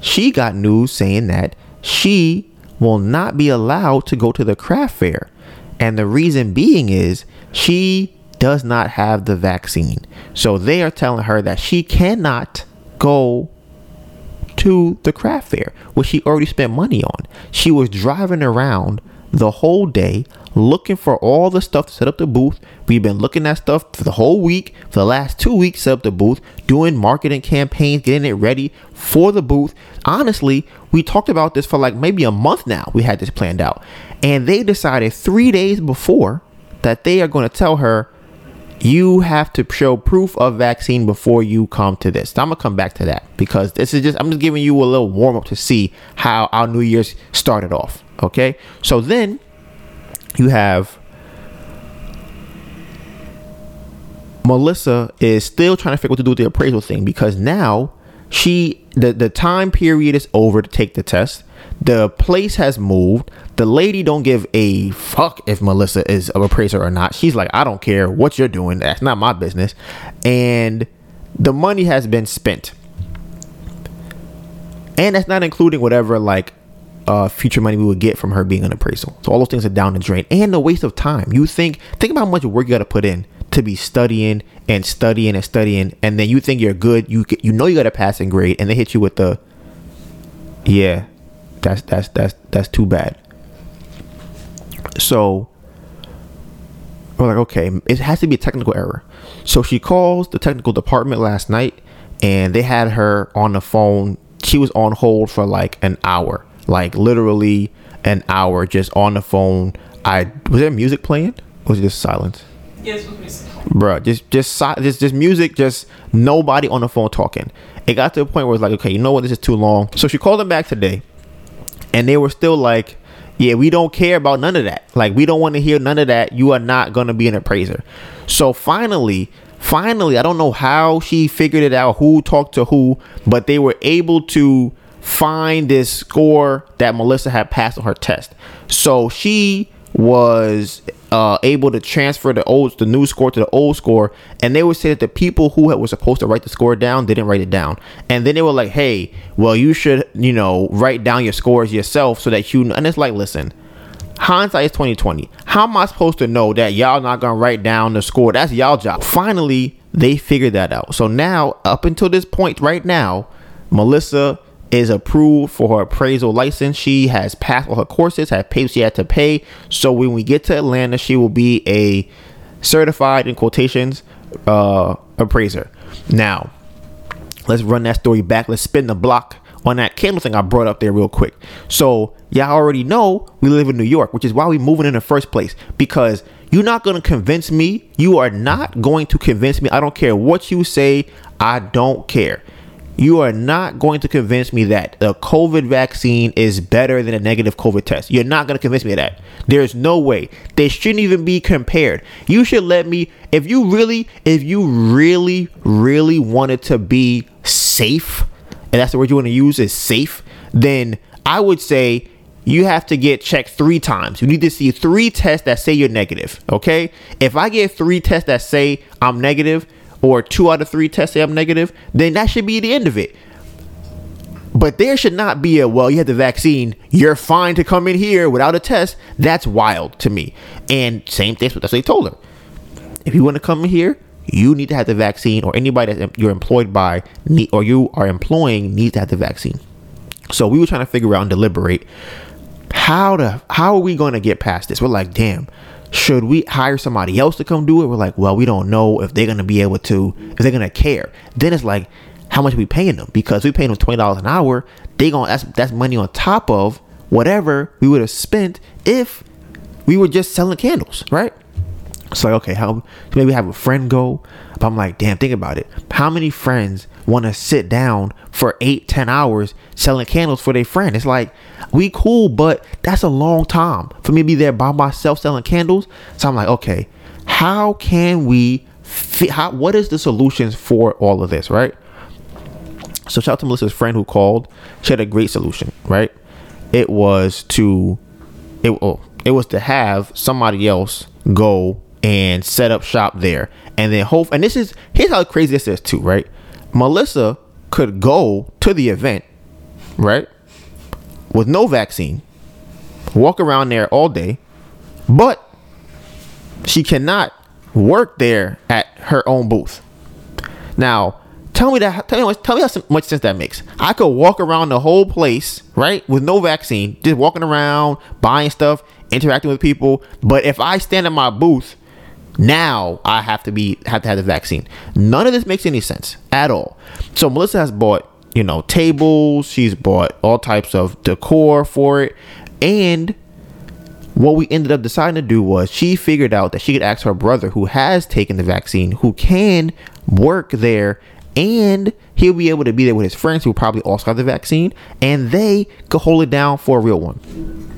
she got news saying that she will not be allowed to go to the craft fair. And the reason being is she does not have the vaccine. So they are telling her that she cannot go to the craft fair, which she already spent money on. She was driving around the whole day looking for all the stuff to set up the booth. We've been looking at stuff for the whole week, for the last two weeks, set up the booth, doing marketing campaigns, getting it ready for the booth. Honestly, we talked about this for like maybe a month now. We had this planned out. And they decided three days before that they are going to tell her, you have to show proof of vaccine before you come to this. So I'm gonna come back to that because this is just I'm just giving you a little warm up to see how our New Year's started off. Okay, so then you have Melissa is still trying to figure out what to do with the appraisal thing because now she the the time period is over to take the test. The place has moved. The lady don't give a fuck if Melissa is a appraiser or not. She's like, I don't care what you're doing. That's not my business. And the money has been spent. and that's not including whatever like uh, future money we would get from her being an appraisal. So all those things are down the drain, and the waste of time. You think think about how much work you got to put in to be studying and studying and studying, and then you think you're good. You you know you got a passing grade, and they hit you with the yeah, that's that's that's that's too bad. So we're like, okay, it has to be a technical error. So she calls the technical department last night, and they had her on the phone. She was on hold for like an hour, like literally an hour, just on the phone. I was there music playing? Or was it just silence? Yes, with music. Bruh, just just just just music, just nobody on the phone talking. It got to a point where it's like, okay, you know what, this is too long. So she called them back today, and they were still like, yeah, we don't care about none of that. Like, we don't want to hear none of that. You are not gonna be an appraiser. So finally, finally, I don't know how she figured it out, who talked to who, but they were able to find this score that Melissa had passed on her test. So she was uh, able to transfer the old the new score to the old score and they would say that the people who were supposed to write the score down didn't write it down. And then they were like hey well you should you know write down your scores yourself so that you and it's like listen hindsight is 2020 how am i supposed to know that y'all not gonna write down the score? That's y'all job. Finally they figured that out. So now up until this point right now melissa is approved for her appraisal license. She has passed all her courses, had paid she had to pay. So when we get to Atlanta, she will be a certified in quotations uh, appraiser. Now, let's run that story back. Let's spin the block on that candle thing I brought up there real quick. So y'all already know we live in New York, which is why we moving in the first place. Because you're not gonna convince me. You are not going to convince me. I don't care what you say. I don't care. You are not going to convince me that the COVID vaccine is better than a negative COVID test. You're not going to convince me of that. There's no way. They shouldn't even be compared. You should let me, if you really, if you really, really wanted to be safe, and that's the word you want to use is safe, then I would say you have to get checked three times. You need to see three tests that say you're negative. Okay? If I get three tests that say I'm negative, or two out of three tests say I'm negative, then that should be the end of it. But there should not be a well, you had the vaccine, you're fine to come in here without a test. That's wild to me. And same thing, that's what they told her. If you want to come in here, you need to have the vaccine, or anybody that you're employed by or you are employing needs to have the vaccine. So we were trying to figure out and deliberate how to how are we going to get past this. We're like, damn, should we hire somebody else to come do it? We're like, well, we don't know if they're gonna be able to, if they're gonna care. Then it's like, how much are we paying them? Because we paying them twenty dollars an hour, they gonna that's that's money on top of whatever we would have spent if we were just selling candles, right? So like, okay, how maybe have a friend go? But I'm like, damn, think about it. How many friends want to sit down for eight, ten hours selling candles for their friend? It's like we cool, but that's a long time for me to be there by myself selling candles. So I'm like, okay, how can we? Fi- how what is the solutions for all of this, right? So shout out to Melissa's friend who called. She had a great solution, right? It was to it oh, it was to have somebody else go and set up shop there. And then hope and this is here's how crazy this is too, right? Melissa could go to the event, right? With no vaccine, walk around there all day, but she cannot work there at her own booth. Now, tell me that tell me tell me how much sense that makes. I could walk around the whole place, right, with no vaccine, just walking around, buying stuff, interacting with people. But if I stand in my booth now I have to be have to have the vaccine. None of this makes any sense at all. So Melissa has bought, you know, tables, she's bought all types of decor for it. And what we ended up deciding to do was she figured out that she could ask her brother who has taken the vaccine, who can work there and he'll be able to be there with his friends who probably also got the vaccine and they could hold it down for a real one.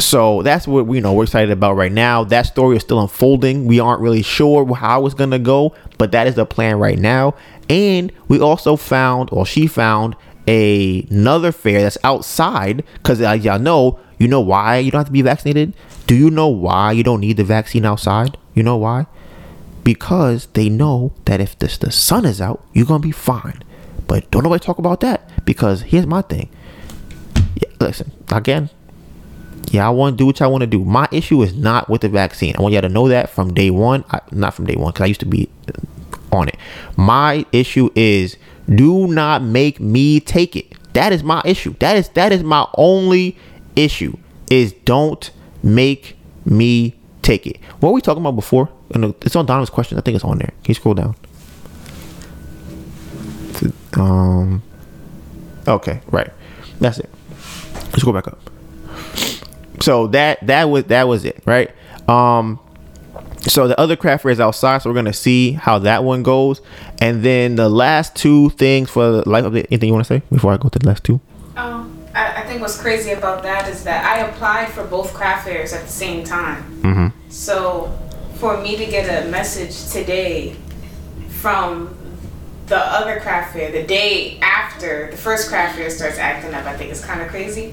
So that's what we you know we're excited about right now. That story is still unfolding. We aren't really sure how it's gonna go, but that is the plan right now. And we also found, or she found, a, another fair that's outside because uh, y'all know, you know why you don't have to be vaccinated. Do you know why you don't need the vaccine outside? You know why? Because they know that if this, the sun is out, you're gonna be fine. But don't nobody talk about that because here's my thing. Yeah, listen, again, yeah, I want to do what I want to do. My issue is not with the vaccine. I want y'all to know that from day one. I, not from day one, because I used to be on it. My issue is do not make me take it. That is my issue. That is that is my only issue. Is don't make me take it. What were we talking about before? It's on Donivan's question. I think it's on there. Can you scroll down? Um. Okay, right. That's it. Let's go back up. So that that was that was it, right? Um. So the other craft fair is outside, so we're gonna see how that one goes, and then the last two things for the life update. Anything you want to say before I go to the last two? Um, I, I think what's crazy about that is that I applied for both craft fairs at the same time. Mm-hmm. So for me to get a message today from the other craft fair the day after the first craft fair starts acting up, I think is kind of crazy.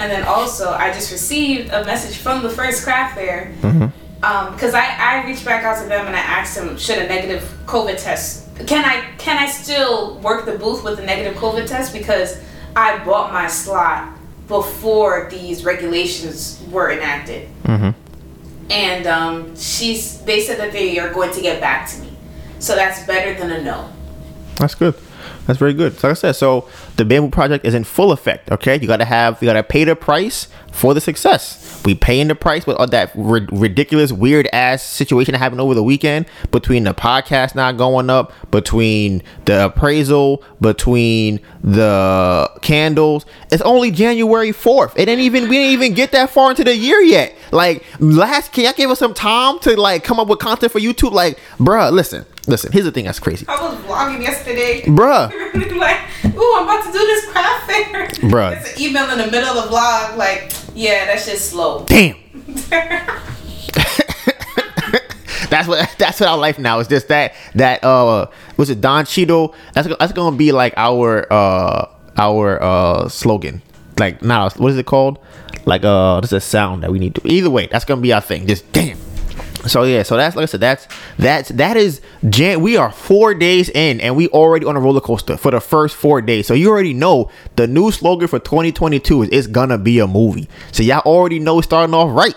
And then also, I just received a message from the first craft fair because mm-hmm. um, I, I reached back out to them and I asked them, should a negative COVID test can I can I still work the booth with a negative COVID test because I bought my slot before these regulations were enacted. Mm-hmm. And um, she's they said that they are going to get back to me, so that's better than a no. That's good. That's very good. So like I said, so the Bamboo Project is in full effect. Okay, you gotta have you gotta pay the price for the success. We paying the price with all that ri- ridiculous, weird ass situation that happened over the weekend between the podcast not going up, between the appraisal, between the candles. It's only January fourth. It didn't even we didn't even get that far into the year yet. Like last, can y'all give us some time to like come up with content for YouTube? Like, bruh, listen. Listen, here's the thing that's crazy. I was vlogging yesterday. Bruh. like, ooh, I'm about to do this craft fair. Bruh. It's an email in the middle of the vlog, like, yeah, that's just slow. Damn. that's what that's what our life now is just that that uh was it Don Cheadle? That's that's gonna be like our uh our uh slogan. Like now what is it called? Like uh this is a sound that we need to either way that's gonna be our thing. Just damn so yeah, so that's like I said, that's that's that is Jan. We are four days in, and we already on a roller coaster for the first four days. So you already know the new slogan for 2022 is "It's gonna be a movie." So y'all already know starting off right.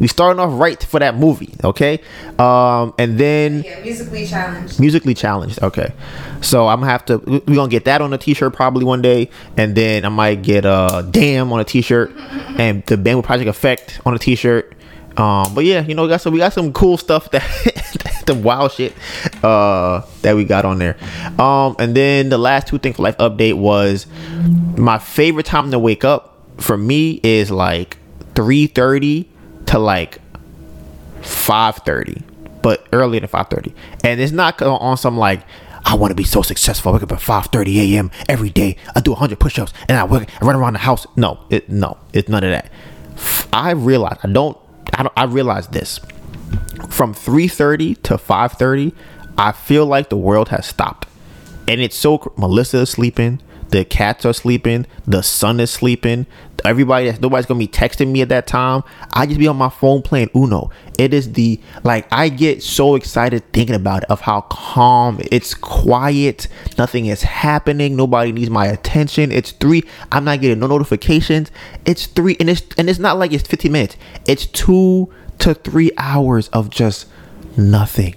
We starting off right for that movie, okay? Um, and then yeah, musically challenged. Musically challenged, okay. So I'm gonna have to. We gonna get that on a T-shirt probably one day, and then I might get a uh, damn on a T-shirt, and the Bamboo Project Effect on a T-shirt um, but yeah, you know, we got some we got some cool stuff that the wild shit uh that we got on there. Um, and then the last two things for life update was my favorite time to wake up for me is like 3:30 to like 5:30, but earlier than 5:30. And it's not on some like I want to be so successful. I wake up at 5:30 a.m. every day. I do 100 push-ups and I. I run around the house. No, it no, it's none of that. I realize I don't I, I realized this. From 3:30 to 5:30 I feel like the world has stopped. And it's so Melissa is sleeping the cats are sleeping the sun is sleeping everybody nobody's gonna be texting me at that time. I just be on my phone playing uno. It is the like i get so excited thinking about it of how calm it's quiet nothing is happening nobody needs my attention. It's three i'm not getting no notifications. It's three and it's and it's not like it's 15 minutes. It's two to three hours of just nothing.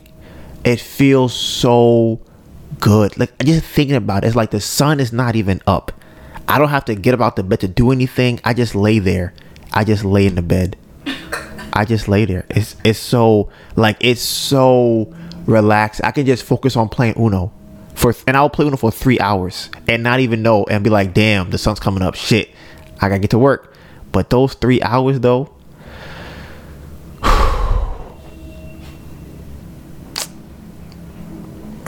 It feels so good like just thinking about it it's like the sun is not even up I don't have to get up out the bed to do anything. I just lay there. I just lay in the bed. I just lay there. It's it's so like it's so relaxed. I can just focus on playing Uno for and I'll play Uno for three hours and not even know and be like, damn, the sun's coming up. Shit, I gotta get to work. But those three hours though,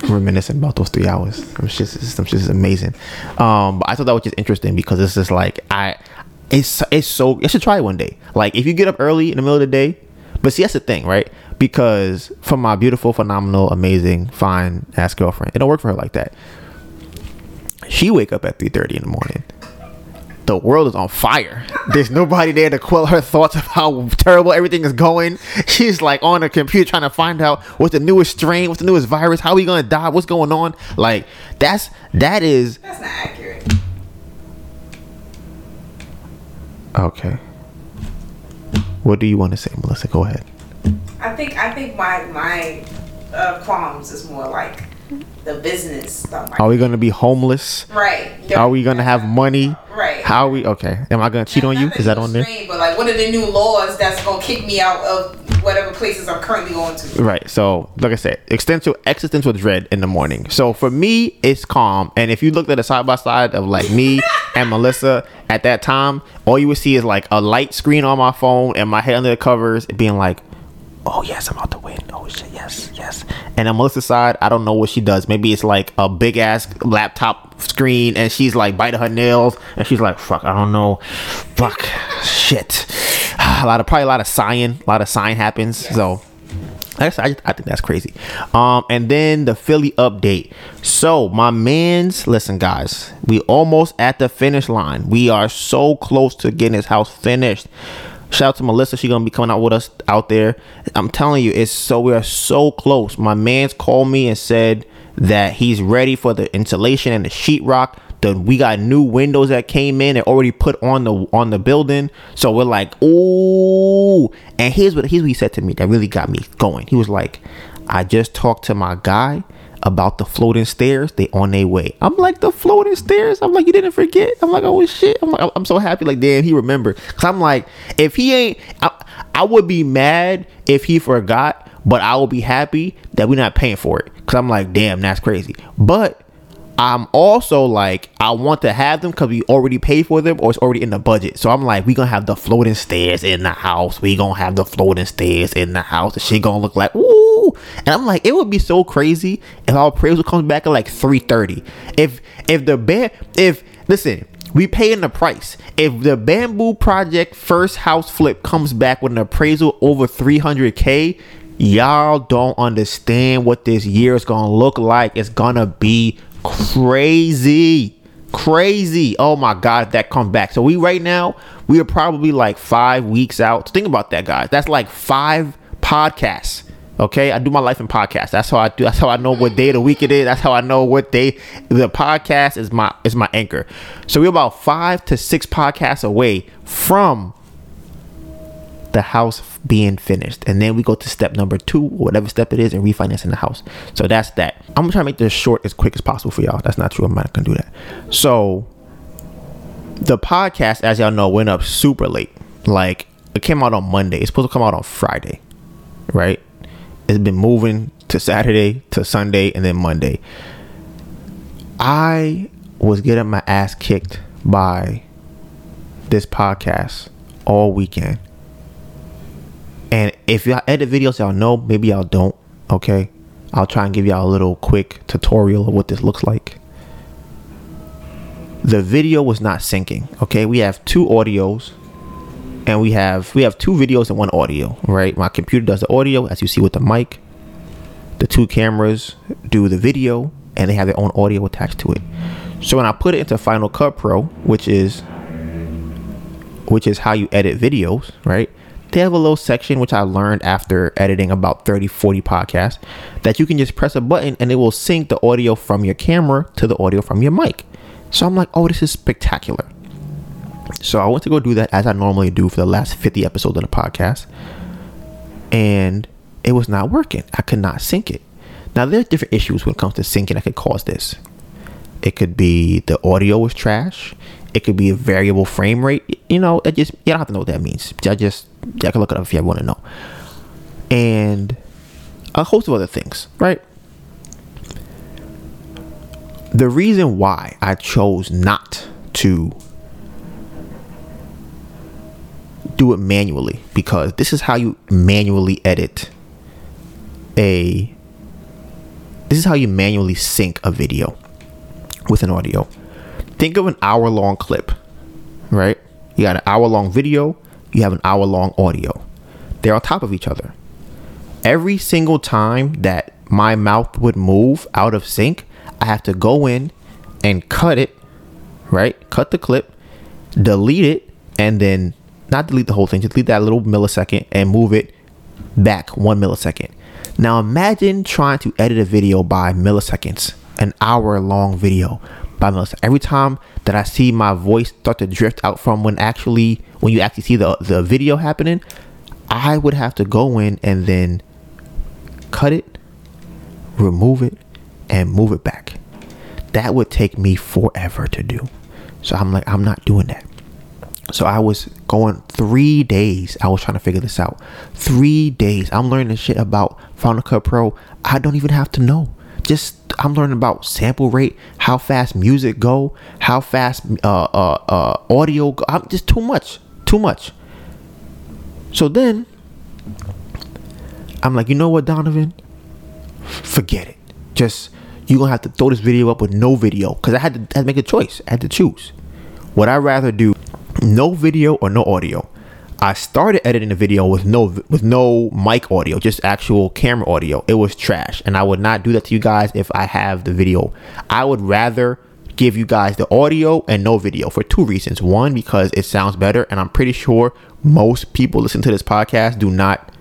reminiscing about those three hours. Some shit, some shit is amazing. Um, but I thought that was just interesting because it's just like I, it's it's so. You should try it one day. Like if you get up early in the middle of the day, but see that's the thing, right? Because for my beautiful, phenomenal, amazing, fine ass girlfriend, it don't work for her like that. She wake up at three thirty in the morning the world is on fire. There's nobody there to quell her thoughts of how terrible everything is going. She's like on her computer trying to find out what's the newest strain, what's the newest virus, how we gonna die, what's going on. Like that's that is. That's not accurate. Okay. What do you want to say, Melissa? Go ahead. I think I think my my uh, qualms is more like the business stuff. Are we gonna be homeless? Right. Are we gonna have money? Right. How are we? Okay. Am I gonna cheat on you? Is that on there? But like, what are the new laws that's gonna kick me out of whatever places I'm currently going to? Right. So, like I said, existential existential dread in the morning. So for me, it's calm. And if you looked at a side by side of like me and Melissa at that time, all you would see is like a light screen on my phone and my head under the covers, being like, "Oh yes, I'm about to win. Oh shit, yes, yes." And on Melissa's side, I don't know what she does. Maybe it's like a big ass laptop screen, and she's like biting her nails, and she's like, "Fuck, I don't know, fuck, shit." A lot of probably a lot of sighing, a lot of sighing happens. So. I, I, I think that's crazy. Um, and then the Philly update. So my man's listen, guys, we almost at the finish line. We are so close to getting his house finished. Shout out to Melissa. She gonna be coming out with us out there. I'm telling you, it's so we are so close. My man's called me and said that he's ready for the insulation and the sheetrock. The we got new windows that came in and already put on the on the building. So we're like, ooh. And here's what here's what he said to me that really got me going. He was like, I just talked to my guy about the floating stairs. They on their way. I'm like the floating stairs. I'm like you didn't forget. I'm like oh shit. I'm like I'm so happy. Like damn, he remembered. Cause I'm like if he ain't, I, I would be mad if he forgot. But I will be happy that we're not paying for it. Cause I'm like damn, that's crazy. But I'm also like, I want to have them because we already paid for them or it's already in the budget. So I'm like, we gonna have the floating stairs in the house. We gonna have the floating stairs in the house. The shit gonna look like ooh. And I'm like, it would be so crazy if our appraisal comes back at like 330. If if the band if listen, we paying the price. If the bamboo project first house flip comes back with an appraisal over 300k, y'all don't understand what this year is gonna look like. It's gonna be crazy. Crazy. Oh my god that comes back. So we right now we are probably like five weeks out. Think about that guys. That's like five podcasts okay? I do my life in podcasts. That's how i do that's how i know what day of the week it is. That's how i know what day. The podcast is my is my anchor. So we're about five to six podcasts away from the house being finished. And then we go to step number two whatever step it is and refinancing the house. So that's that. I'm gonna try to make this short as quick as possible for y'all. That's not true. I'm not gonna do that. So the podcast as y'all know went up super late. Like it came out on monday. It's supposed to come out on friday right? It's been moving to saturday to sunday and then monday. I was getting my ass kicked by this podcast all weekend and if y'all edit videos, y'all know. Maybe y'all don't. Okay. I'll try and give y'all a little quick tutorial of what this looks like. The video was not syncing. Okay. We have two audios and we have we have two videos and one audio, right? My computer does the audio as you see with the mic. The two cameras do the video and they have their own audio attached to it. So when I put it into Final Cut Pro, which is which is how you edit videos, right? They have a little section which I learned after editing about 30, 40 podcasts that you can just press a button and it will sync the audio from your camera to the audio from your mic. So I'm like, oh, this is spectacular. So I went to go do that as I normally do for the last 50 episodes of the podcast. And it was not working. I could not sync it. Now, there are different issues when it comes to syncing that could cause this. It could be the audio was trash. It could be a variable frame rate. You know, it just you don't have to know what that means. I just I can look it up if you want to know. And a host of other things, right? The reason why I chose not to do it manually because this is how you manually edit a this is how you manually sync a video with an audio. Think of an hour long clip, right? You got an hour long video, you have an hour long audio. They're on top of each other. Every single time that my mouth would move out of sync, I have to go in and cut it, right? Cut the clip, delete it, and then not delete the whole thing, just delete that little millisecond and move it back one millisecond. Now imagine trying to edit a video by milliseconds, an hour long video. By Melissa. Every time that I see my voice start to drift out from when actually when you actually see the the video happening, I would have to go in and then cut it, remove it, and move it back. That would take me forever to do. So I'm like, I'm not doing that. So I was going three days. I was trying to figure this out. Three days. I'm learning shit about Final Cut Pro. I don't even have to know. Just I'm learning about sample rate, how fast music go, how fast uh, uh, uh, audio. Go. I'm just too much, too much. So then I'm like, you know what, Donivan? Forget it. Just you're gonna have to throw this video up with no video because I had to, had to make a choice. I had to choose. Would I rather do no video or no audio? I started editing the video with no with no mic audio, just actual camera audio. It was trash, and I would not do that to you guys if I have the video. I would rather give you guys the audio and no video for two reasons. One, because it sounds better, and I'm pretty sure most people listen to this podcast do not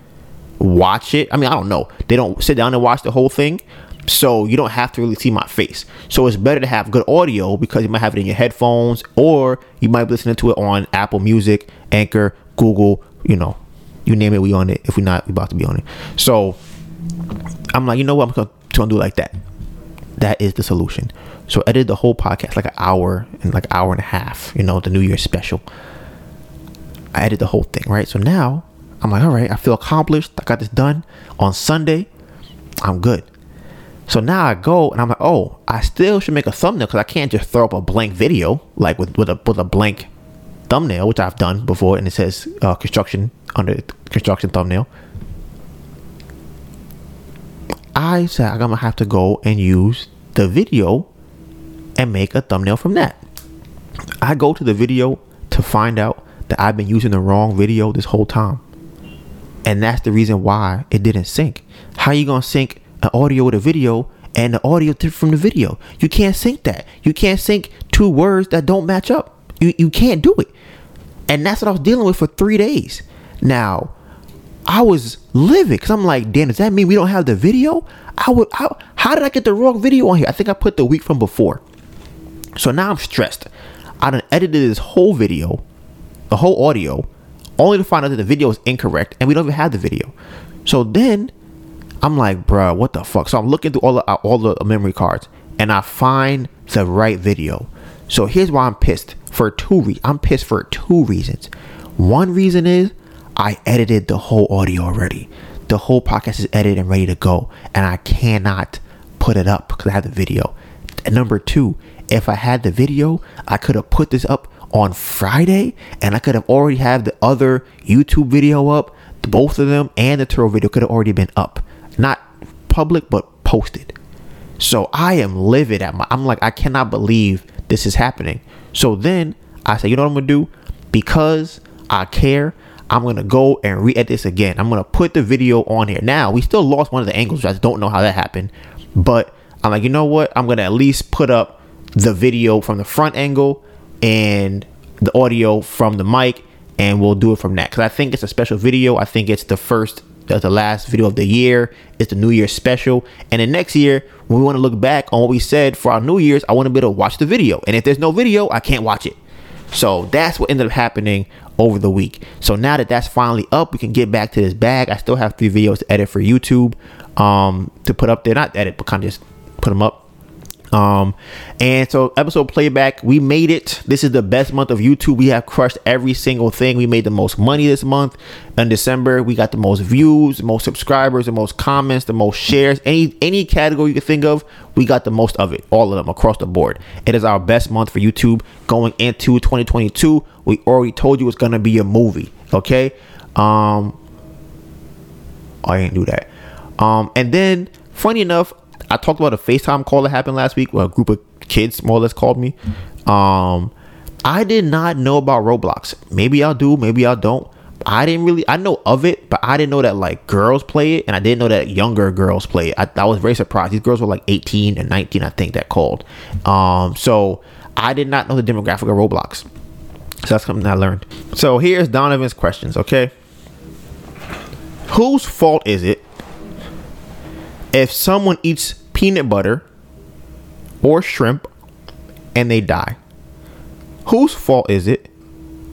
watch it. I mean, I don't know. They don't sit down and watch the whole thing. So you don't have to really see my face. So it's better to have good audio because you might have it in your headphones or you might be listening to it on Apple Music, Anchor, Google, you know, you name it, we on it. If we're not, we about to be on it. So I'm like, you know what? I'm gonna, do like that. That is the solution. So I did the whole podcast like an hour and like hour and a half, you know, the New Year's special. I edited the whole thing, right? So now I'm like, all right, I feel accomplished. I got this done on Sunday. I'm good. So now I go and I'm like, oh, I still should make a thumbnail because I can't just throw up a blank video like with, with a with a blank thumbnail, which I've done before, and it says uh, construction under construction thumbnail. I said I'm gonna have to go and use the video and make a thumbnail from that. I go to the video to find out that I've been using the wrong video this whole time. And that's the reason why it didn't sync. How you gonna sync an audio with a video and the audio from the video? You can't sync that. You can't sync two words that don't match up. You you can't do it. And that's what I was dealing with for three days. Now, I was livid because I'm like, damn, does that mean we don't have the video? I would how, how did I get the wrong video on here? I think I put the week from before. So now I'm stressed. I done edited this whole video, the whole audio, only to find out that the video is incorrect and we don't even have the video. So then I'm like, bruh, what the fuck? So I'm looking through all the all the memory cards and I find the right video. So here's why I'm pissed for two reasons. I'm pissed for two reasons. One reason is I edited the whole audio already. The whole podcast is edited and ready to go, and I cannot put it up because I have the video. And number two, if I had the video, I could have put this up on Friday and I could have already have the other YouTube video up. Both of them and the Turo video could have already been up. Not public, but posted. So I am livid at my I'm like, I cannot believe this is happening. So then I say, you know what I'm gonna do? Because I care, I'm gonna go and re-edit this again. I'm gonna put the video on here. Now we still lost one of the angles. I don't know how that happened, but I'm like, you know what? I'm gonna at least put up the video from the front angle and the audio from the mic, and we'll do it from that. Because I think it's a special video. I think it's the first, uh, the last video of the year. It's the New Year's special, and then next year when we want to look back on what we said for our New Year's, I want to be able to watch the video. And if there's no video, I can't watch it. So that's what ended up happening over the week. So now that that's finally up, we can get back to this bag. I still have three videos to edit for YouTube um, to put up there. Not edit, but kind of just put them up. Um, and so episode playback, we made it. This is the best month of YouTube. We have crushed every single thing. We made the most money this month. In December, we got the most views, the most subscribers, the most comments, the most shares. Any any category you can think of, we got the most of it. All of them across the board. It is our best month for YouTube going into 2022. We already told you it's gonna be a movie. Okay. Um, I didn't do that. Um, and then funny enough, I talked about a FaceTime call that happened last week where a group of kids more or less called me. Um, I did not know about Roblox. Maybe I'll do, maybe I don't. I didn't really I know of it, but I didn't know that like girls play it and I didn't know that younger girls play it. I, I was very surprised. These girls were like 18 and 19, I think that called. Um, so I did not know the demographic of Roblox. So that's something I learned. So here's Donivan's questions, okay? Whose fault is it if someone eats peanut butter or shrimp and they die. Whose fault is it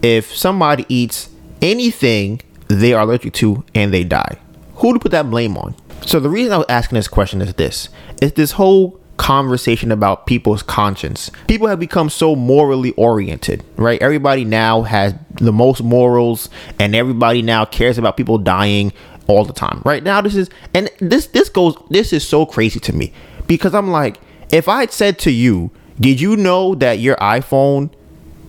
if somebody eats anything they are allergic to and they die? Who to put that blame on? So the reason I was asking this question is this: is this whole conversation about people's conscience. People have become so morally oriented, right? Everybody now has the most morals and everybody now cares about people dying all the time. Right now this is and this this goes this is so crazy to me because I'm like if I said to you, "Did you know that your iPhone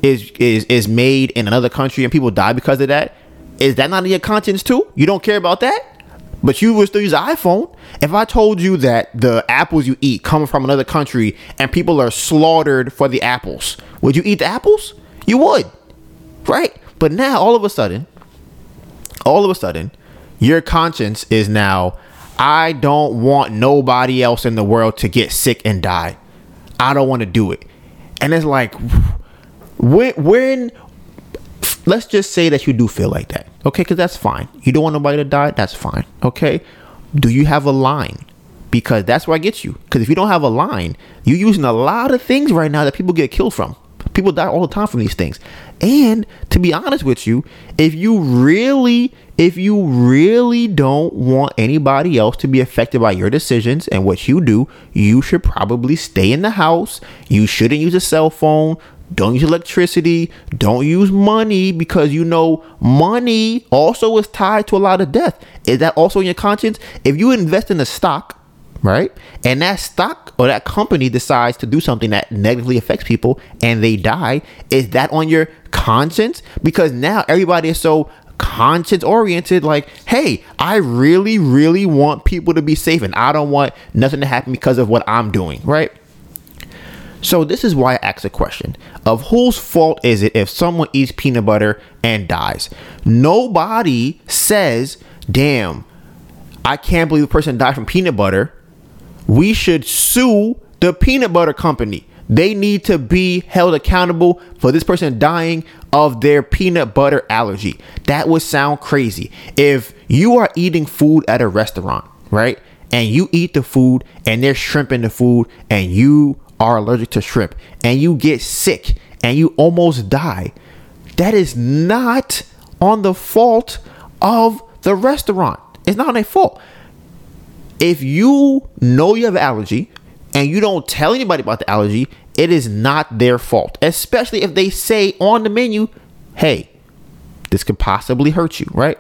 is is is made in another country and people die because of that? Is that not in your conscience too? You don't care about that? but you would still use iPhone. If I told you that the apples you eat come from another country and people are slaughtered for the apples, would you eat the apples? You would, right? But now, all of a sudden, all of a sudden, your conscience is now, I don't want nobody else in the world to get sick and die. I don't want to do it. And it's like, when, when, let's just say that you do feel like that Okay, because that's fine. You don't want nobody to die, that's fine. Okay. Do you have a line? Because that's where I get you. Because if you don't have a line, you're using a lot of things right now that people get killed from. People die all the time from these things. And to be honest with you, if you really, if you really don't want anybody else to be affected by your decisions and what you do, you should probably stay in the house. You shouldn't use a cell phone. Don't use electricity. Don't use money because you know money also is tied to a lot of death. Is that also in your conscience? If you invest in a stock, right, and that stock or that company decides to do something that negatively affects people and they die, is that on your conscience? Because now everybody is so conscience oriented like hey i really really want people to be safe and i don't want nothing to happen because of what i'm doing right so this is why I ask the question of whose fault is it if someone eats peanut butter and dies? Nobody says, "Damn, I can't believe a person died from peanut butter." We should sue the peanut butter company. They need to be held accountable for this person dying of their peanut butter allergy. That would sound crazy. If you are eating food at a restaurant, right? And you eat the food and there's shrimp in the food and you are allergic to shrimp and you get sick and you almost die, that is not on the fault of the restaurant. It's not on their fault. If you know you have allergy and you don't tell anybody about the allergy, it is not their fault. Especially if they say on the menu, hey, this could possibly hurt you, right?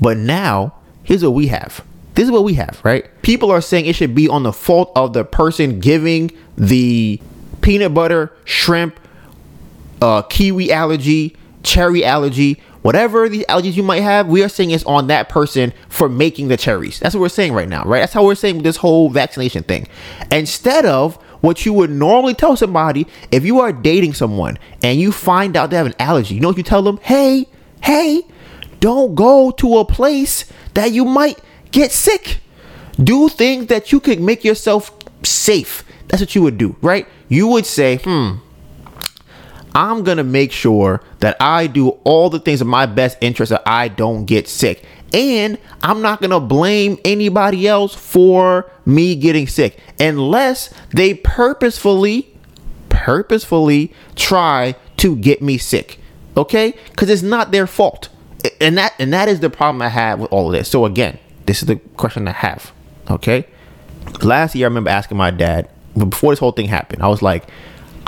But now, here's what we have this is what we have, right? People are saying it should be on the fault of the person giving the peanut butter, shrimp, uh, kiwi allergy, cherry allergy, whatever these allergies you might have, we are saying it's on that person for making the cherries. That's what we're saying right now, right? That's how we're saying this whole vaccination thing. Instead of what you would normally tell somebody if you are dating someone and you find out they have an allergy, you know what you tell them? Hey, hey, don't go to a place that you might Get sick. Do things that you could make yourself safe. That's what you would do, right? You would say, hmm, I'm going to make sure that I do all the things in my best interest that I don't get sick. And I'm not going to blame anybody else for me getting sick unless they purposefully, purposefully try to get me sick. Okay? Because it's not their fault. And that and that is the problem I have with all of this. So again, this is the question I have. Okay. Last year, I remember asking my dad before this whole thing happened. I was like,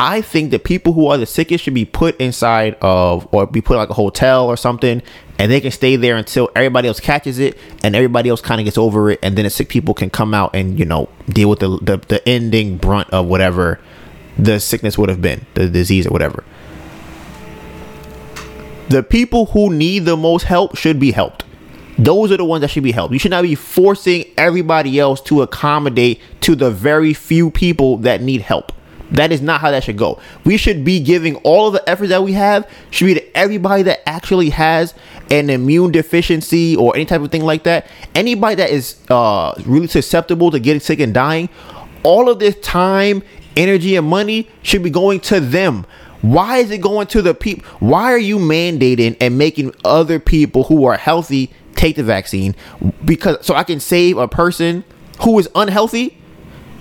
I think that people who are the sickest should be put inside of or be put like a hotel or something, and they can stay there until everybody else catches it and everybody else kind of gets over it, and then the sick people can come out and you know deal with the, the the ending brunt of whatever the sickness would have been, the disease or whatever. The people who need the most help should be helped. Those are the ones that should be helped. You should not be forcing everybody else to accommodate to the very few people that need help. That is not how that should go. We should be giving all of the effort that we have should be to everybody that actually has an immune deficiency or any type of thing like that. Anybody that is uh, really susceptible to getting sick and dying, all of this time, energy, and money should be going to them. Why is it going to the people? Why are you mandating and making other people who are healthy take the vaccine because so I can save a person who is unhealthy.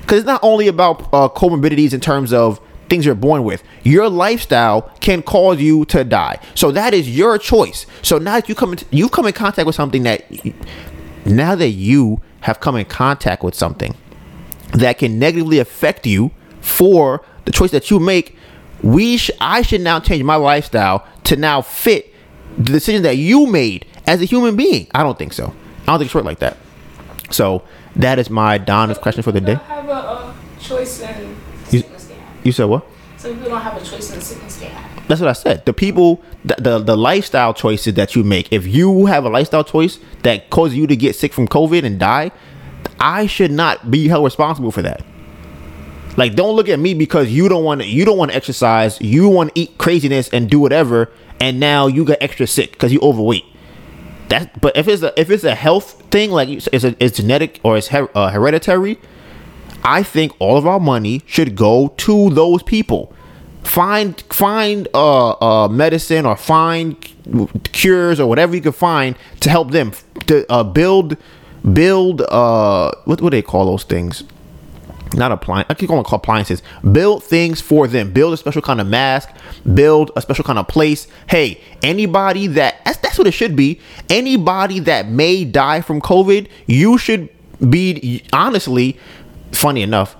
Because it's not only about uh, comorbidities in terms of things you're born with. Your lifestyle can cause you to die. So that is your choice. So now that you come into, you come in contact with something that now that you have come in contact with something that can negatively affect you for the choice that you make, we sh- I should now change my lifestyle to now fit the decision that you made as a human being. I don't think so. I don't think it's work like that. So that is my Donivan's question for the day. Have a, uh choice in You- sickness they have. You said what? Some people don't have a choice in the sickness they have. That's what I said. The people, the, the the lifestyle choices that you make. If you have a lifestyle choice that causes you to get sick from COVID and die, I should not be held responsible for that. Like, don't look at me because you don't want to. You don't want to exercise. You want to eat craziness and do whatever, and now you get extra sick because you overweight. That. But if it's a if it's a health thing, like it's a, it's genetic or it's her, uh, hereditary, I think all of our money should go to those people. Find find uh, uh medicine or find cures or whatever you can find to help them to uh, build build uh what what do they call those things? Not appliance. I keep calling them appliances. Build things for them. Build a special kind of mask. Build a special kind of place. Hey, anybody that that's that's what it should be. Anybody that may die from COVID, you should be honestly. Funny enough,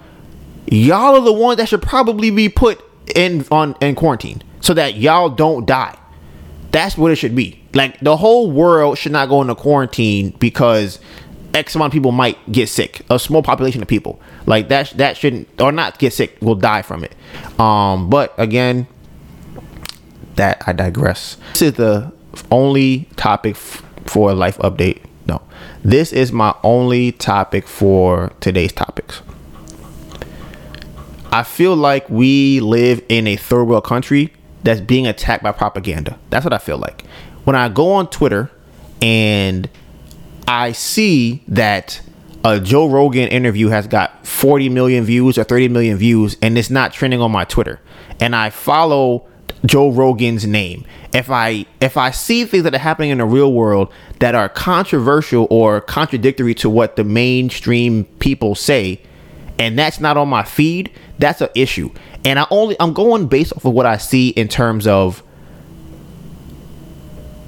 y'all are the ones that should probably be put in on in quarantine so that y'all don't die. That's what it should be. Like the whole world should not go into quarantine because X amount of people might get sick. A small population of people like that that shouldn't or not get sick will die from it. Um, but again, that I digress. This is the only topic f- for a life update. No, this is my only topic for today's topics. I feel like we live in a third world country that's being attacked by propaganda. That's what I feel like. When I go on Twitter and I see that a Joe Rogan interview has got 40 million views or 30 million views and it's not trending on my Twitter, and I follow Joe Rogan's name. If I if I see things that are happening in the real world that are controversial or contradictory to what the mainstream people say, and that's not on my feed, that's an issue. And I only I'm going based off of what I see in terms of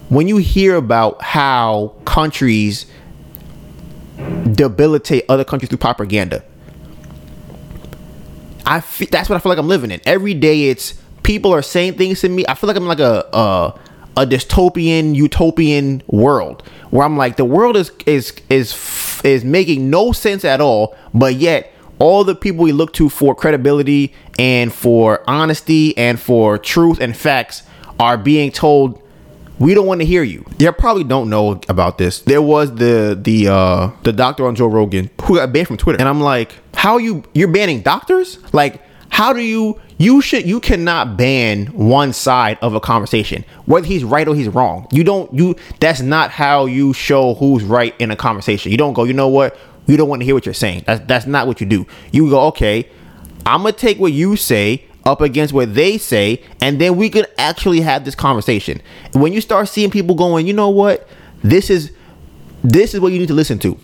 when you hear about how countries debilitate other countries through propaganda. I that's what I feel like I'm living in. Every day it's people are saying things to me. I feel like I'm like a a, a dystopian utopian world where I'm like the world is is is is making no sense at all, but yet all the people we look to for credibility and for honesty and for truth and facts are being told we don't want to hear you. You probably don't know about this. There was the the uh the doctor on Joe Rogan who got banned from Twitter. And I'm like, how you you're banning doctors? Like how do you you should you cannot ban one side of a conversation whether he's right or he's wrong you don't you that's not how you show who's right in a conversation you don't go you know what you don't want to hear what you're saying that's that's not what you do you go okay i'm gonna take what you say up against what they say and then we could actually have this conversation. When you start seeing people going you know what? This is this is what you need to listen to.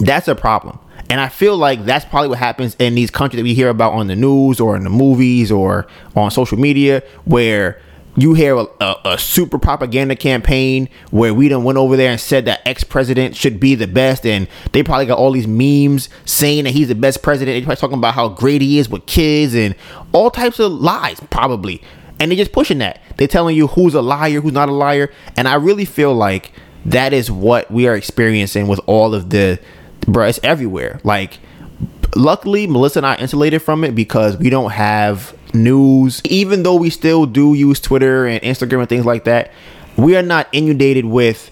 That's a problem. And I feel like that's probably what happens in these countries that we hear about on the news or in the movies or on social media, where you hear a, a, a super propaganda campaign where we done went over there and said that ex president should be the best, and they probably got all these memes saying that he's the best president. They're probably talking about how great he is with kids and all types of lies, probably. And they're just pushing that. They're telling you who's a liar, who's not a liar. And I really feel like that is what we are experiencing with all of the bro, it's everywhere. Like, luckily, Melissa and I insulated from it because we don't have news. Even though we still do use Twitter and Instagram and things like that, we are not inundated with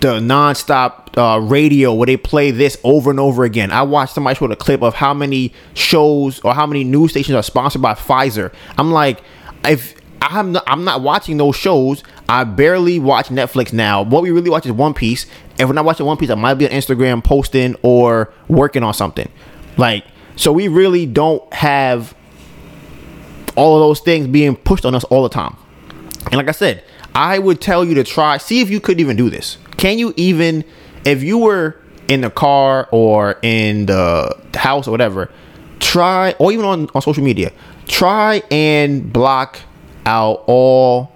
the nonstop uh, radio where they play this over and over again. I watched somebody show a clip of how many shows or how many news stations are sponsored by Pfizer. I'm like, if I'm not, I'm not watching those shows. I barely watch Netflix now. What we really watch is One Piece. And when I watch One Piece, I might be on Instagram posting or working on something. Like, so we really don't have all of those things being pushed on us all the time. And like I said, I would tell you to try, see if you could even do this. Can you even, if you were in the car or in the house or whatever, try or even on, on social media, try and block out all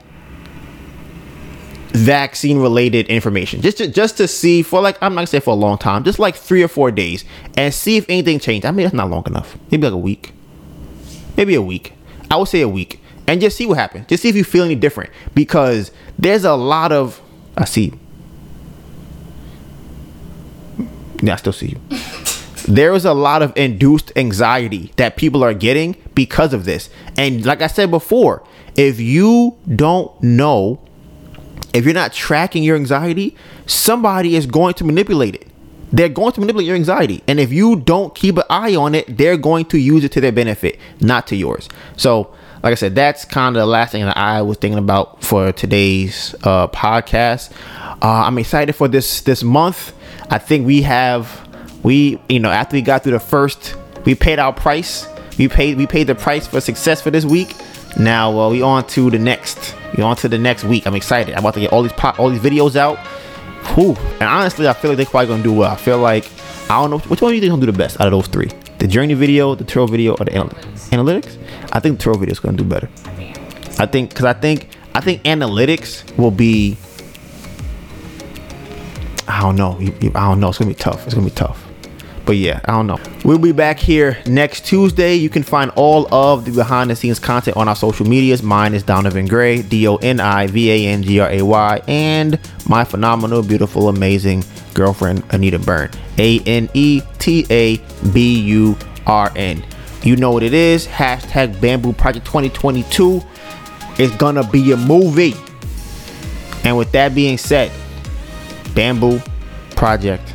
vaccine related information. Just to, just to see for like I'm not gonna say for a long time just like three or four days and see if anything changed. I mean that's not long enough. Maybe like a week. Maybe a week I would say a week. And just see what happens. Just see if you feel any different. Because there's a lot of I see. Yeah I still see you. There is a lot of induced anxiety that people are getting because of this. And like I said before if you don't know if you're not tracking your anxiety, somebody is going to manipulate it. They're going to manipulate your anxiety. And if you don't keep an eye on it, they're going to use it to their benefit, not to yours. So, like I said, that's kind of the last thing that I was thinking about for today's uh, podcast. Uh, I'm excited for this this month. I think we have we you know after we got through the first, we paid our price. We paid we paid the price for success for this week. Now uh, we on to the next. We on to the next week. I'm excited. I'm about to get all these pop, all these videos out. And honestly, I feel like they're probably gonna do well. I feel like I don't know which one you think gonna do the best out of those three: the journey video, the Turo video, or the analytics. analytics? I think the Turo video is gonna do better. I think because I think I think analytics will be. I don't know. I don't know. It's gonna be tough. It's gonna be tough. But yeah, I don't know. We'll be back here next Tuesday. You can find all of the behind the scenes content on our social medias. Mine is Donivan Gray, D O N I V A N G R A Y, and my phenomenal, beautiful, amazing girlfriend, Anita Byrne. A N E T A B U R N. You know what it is. Hashtag Bamboo Project 2022 It's gonna be a movie. And with that being said, Bamboo Project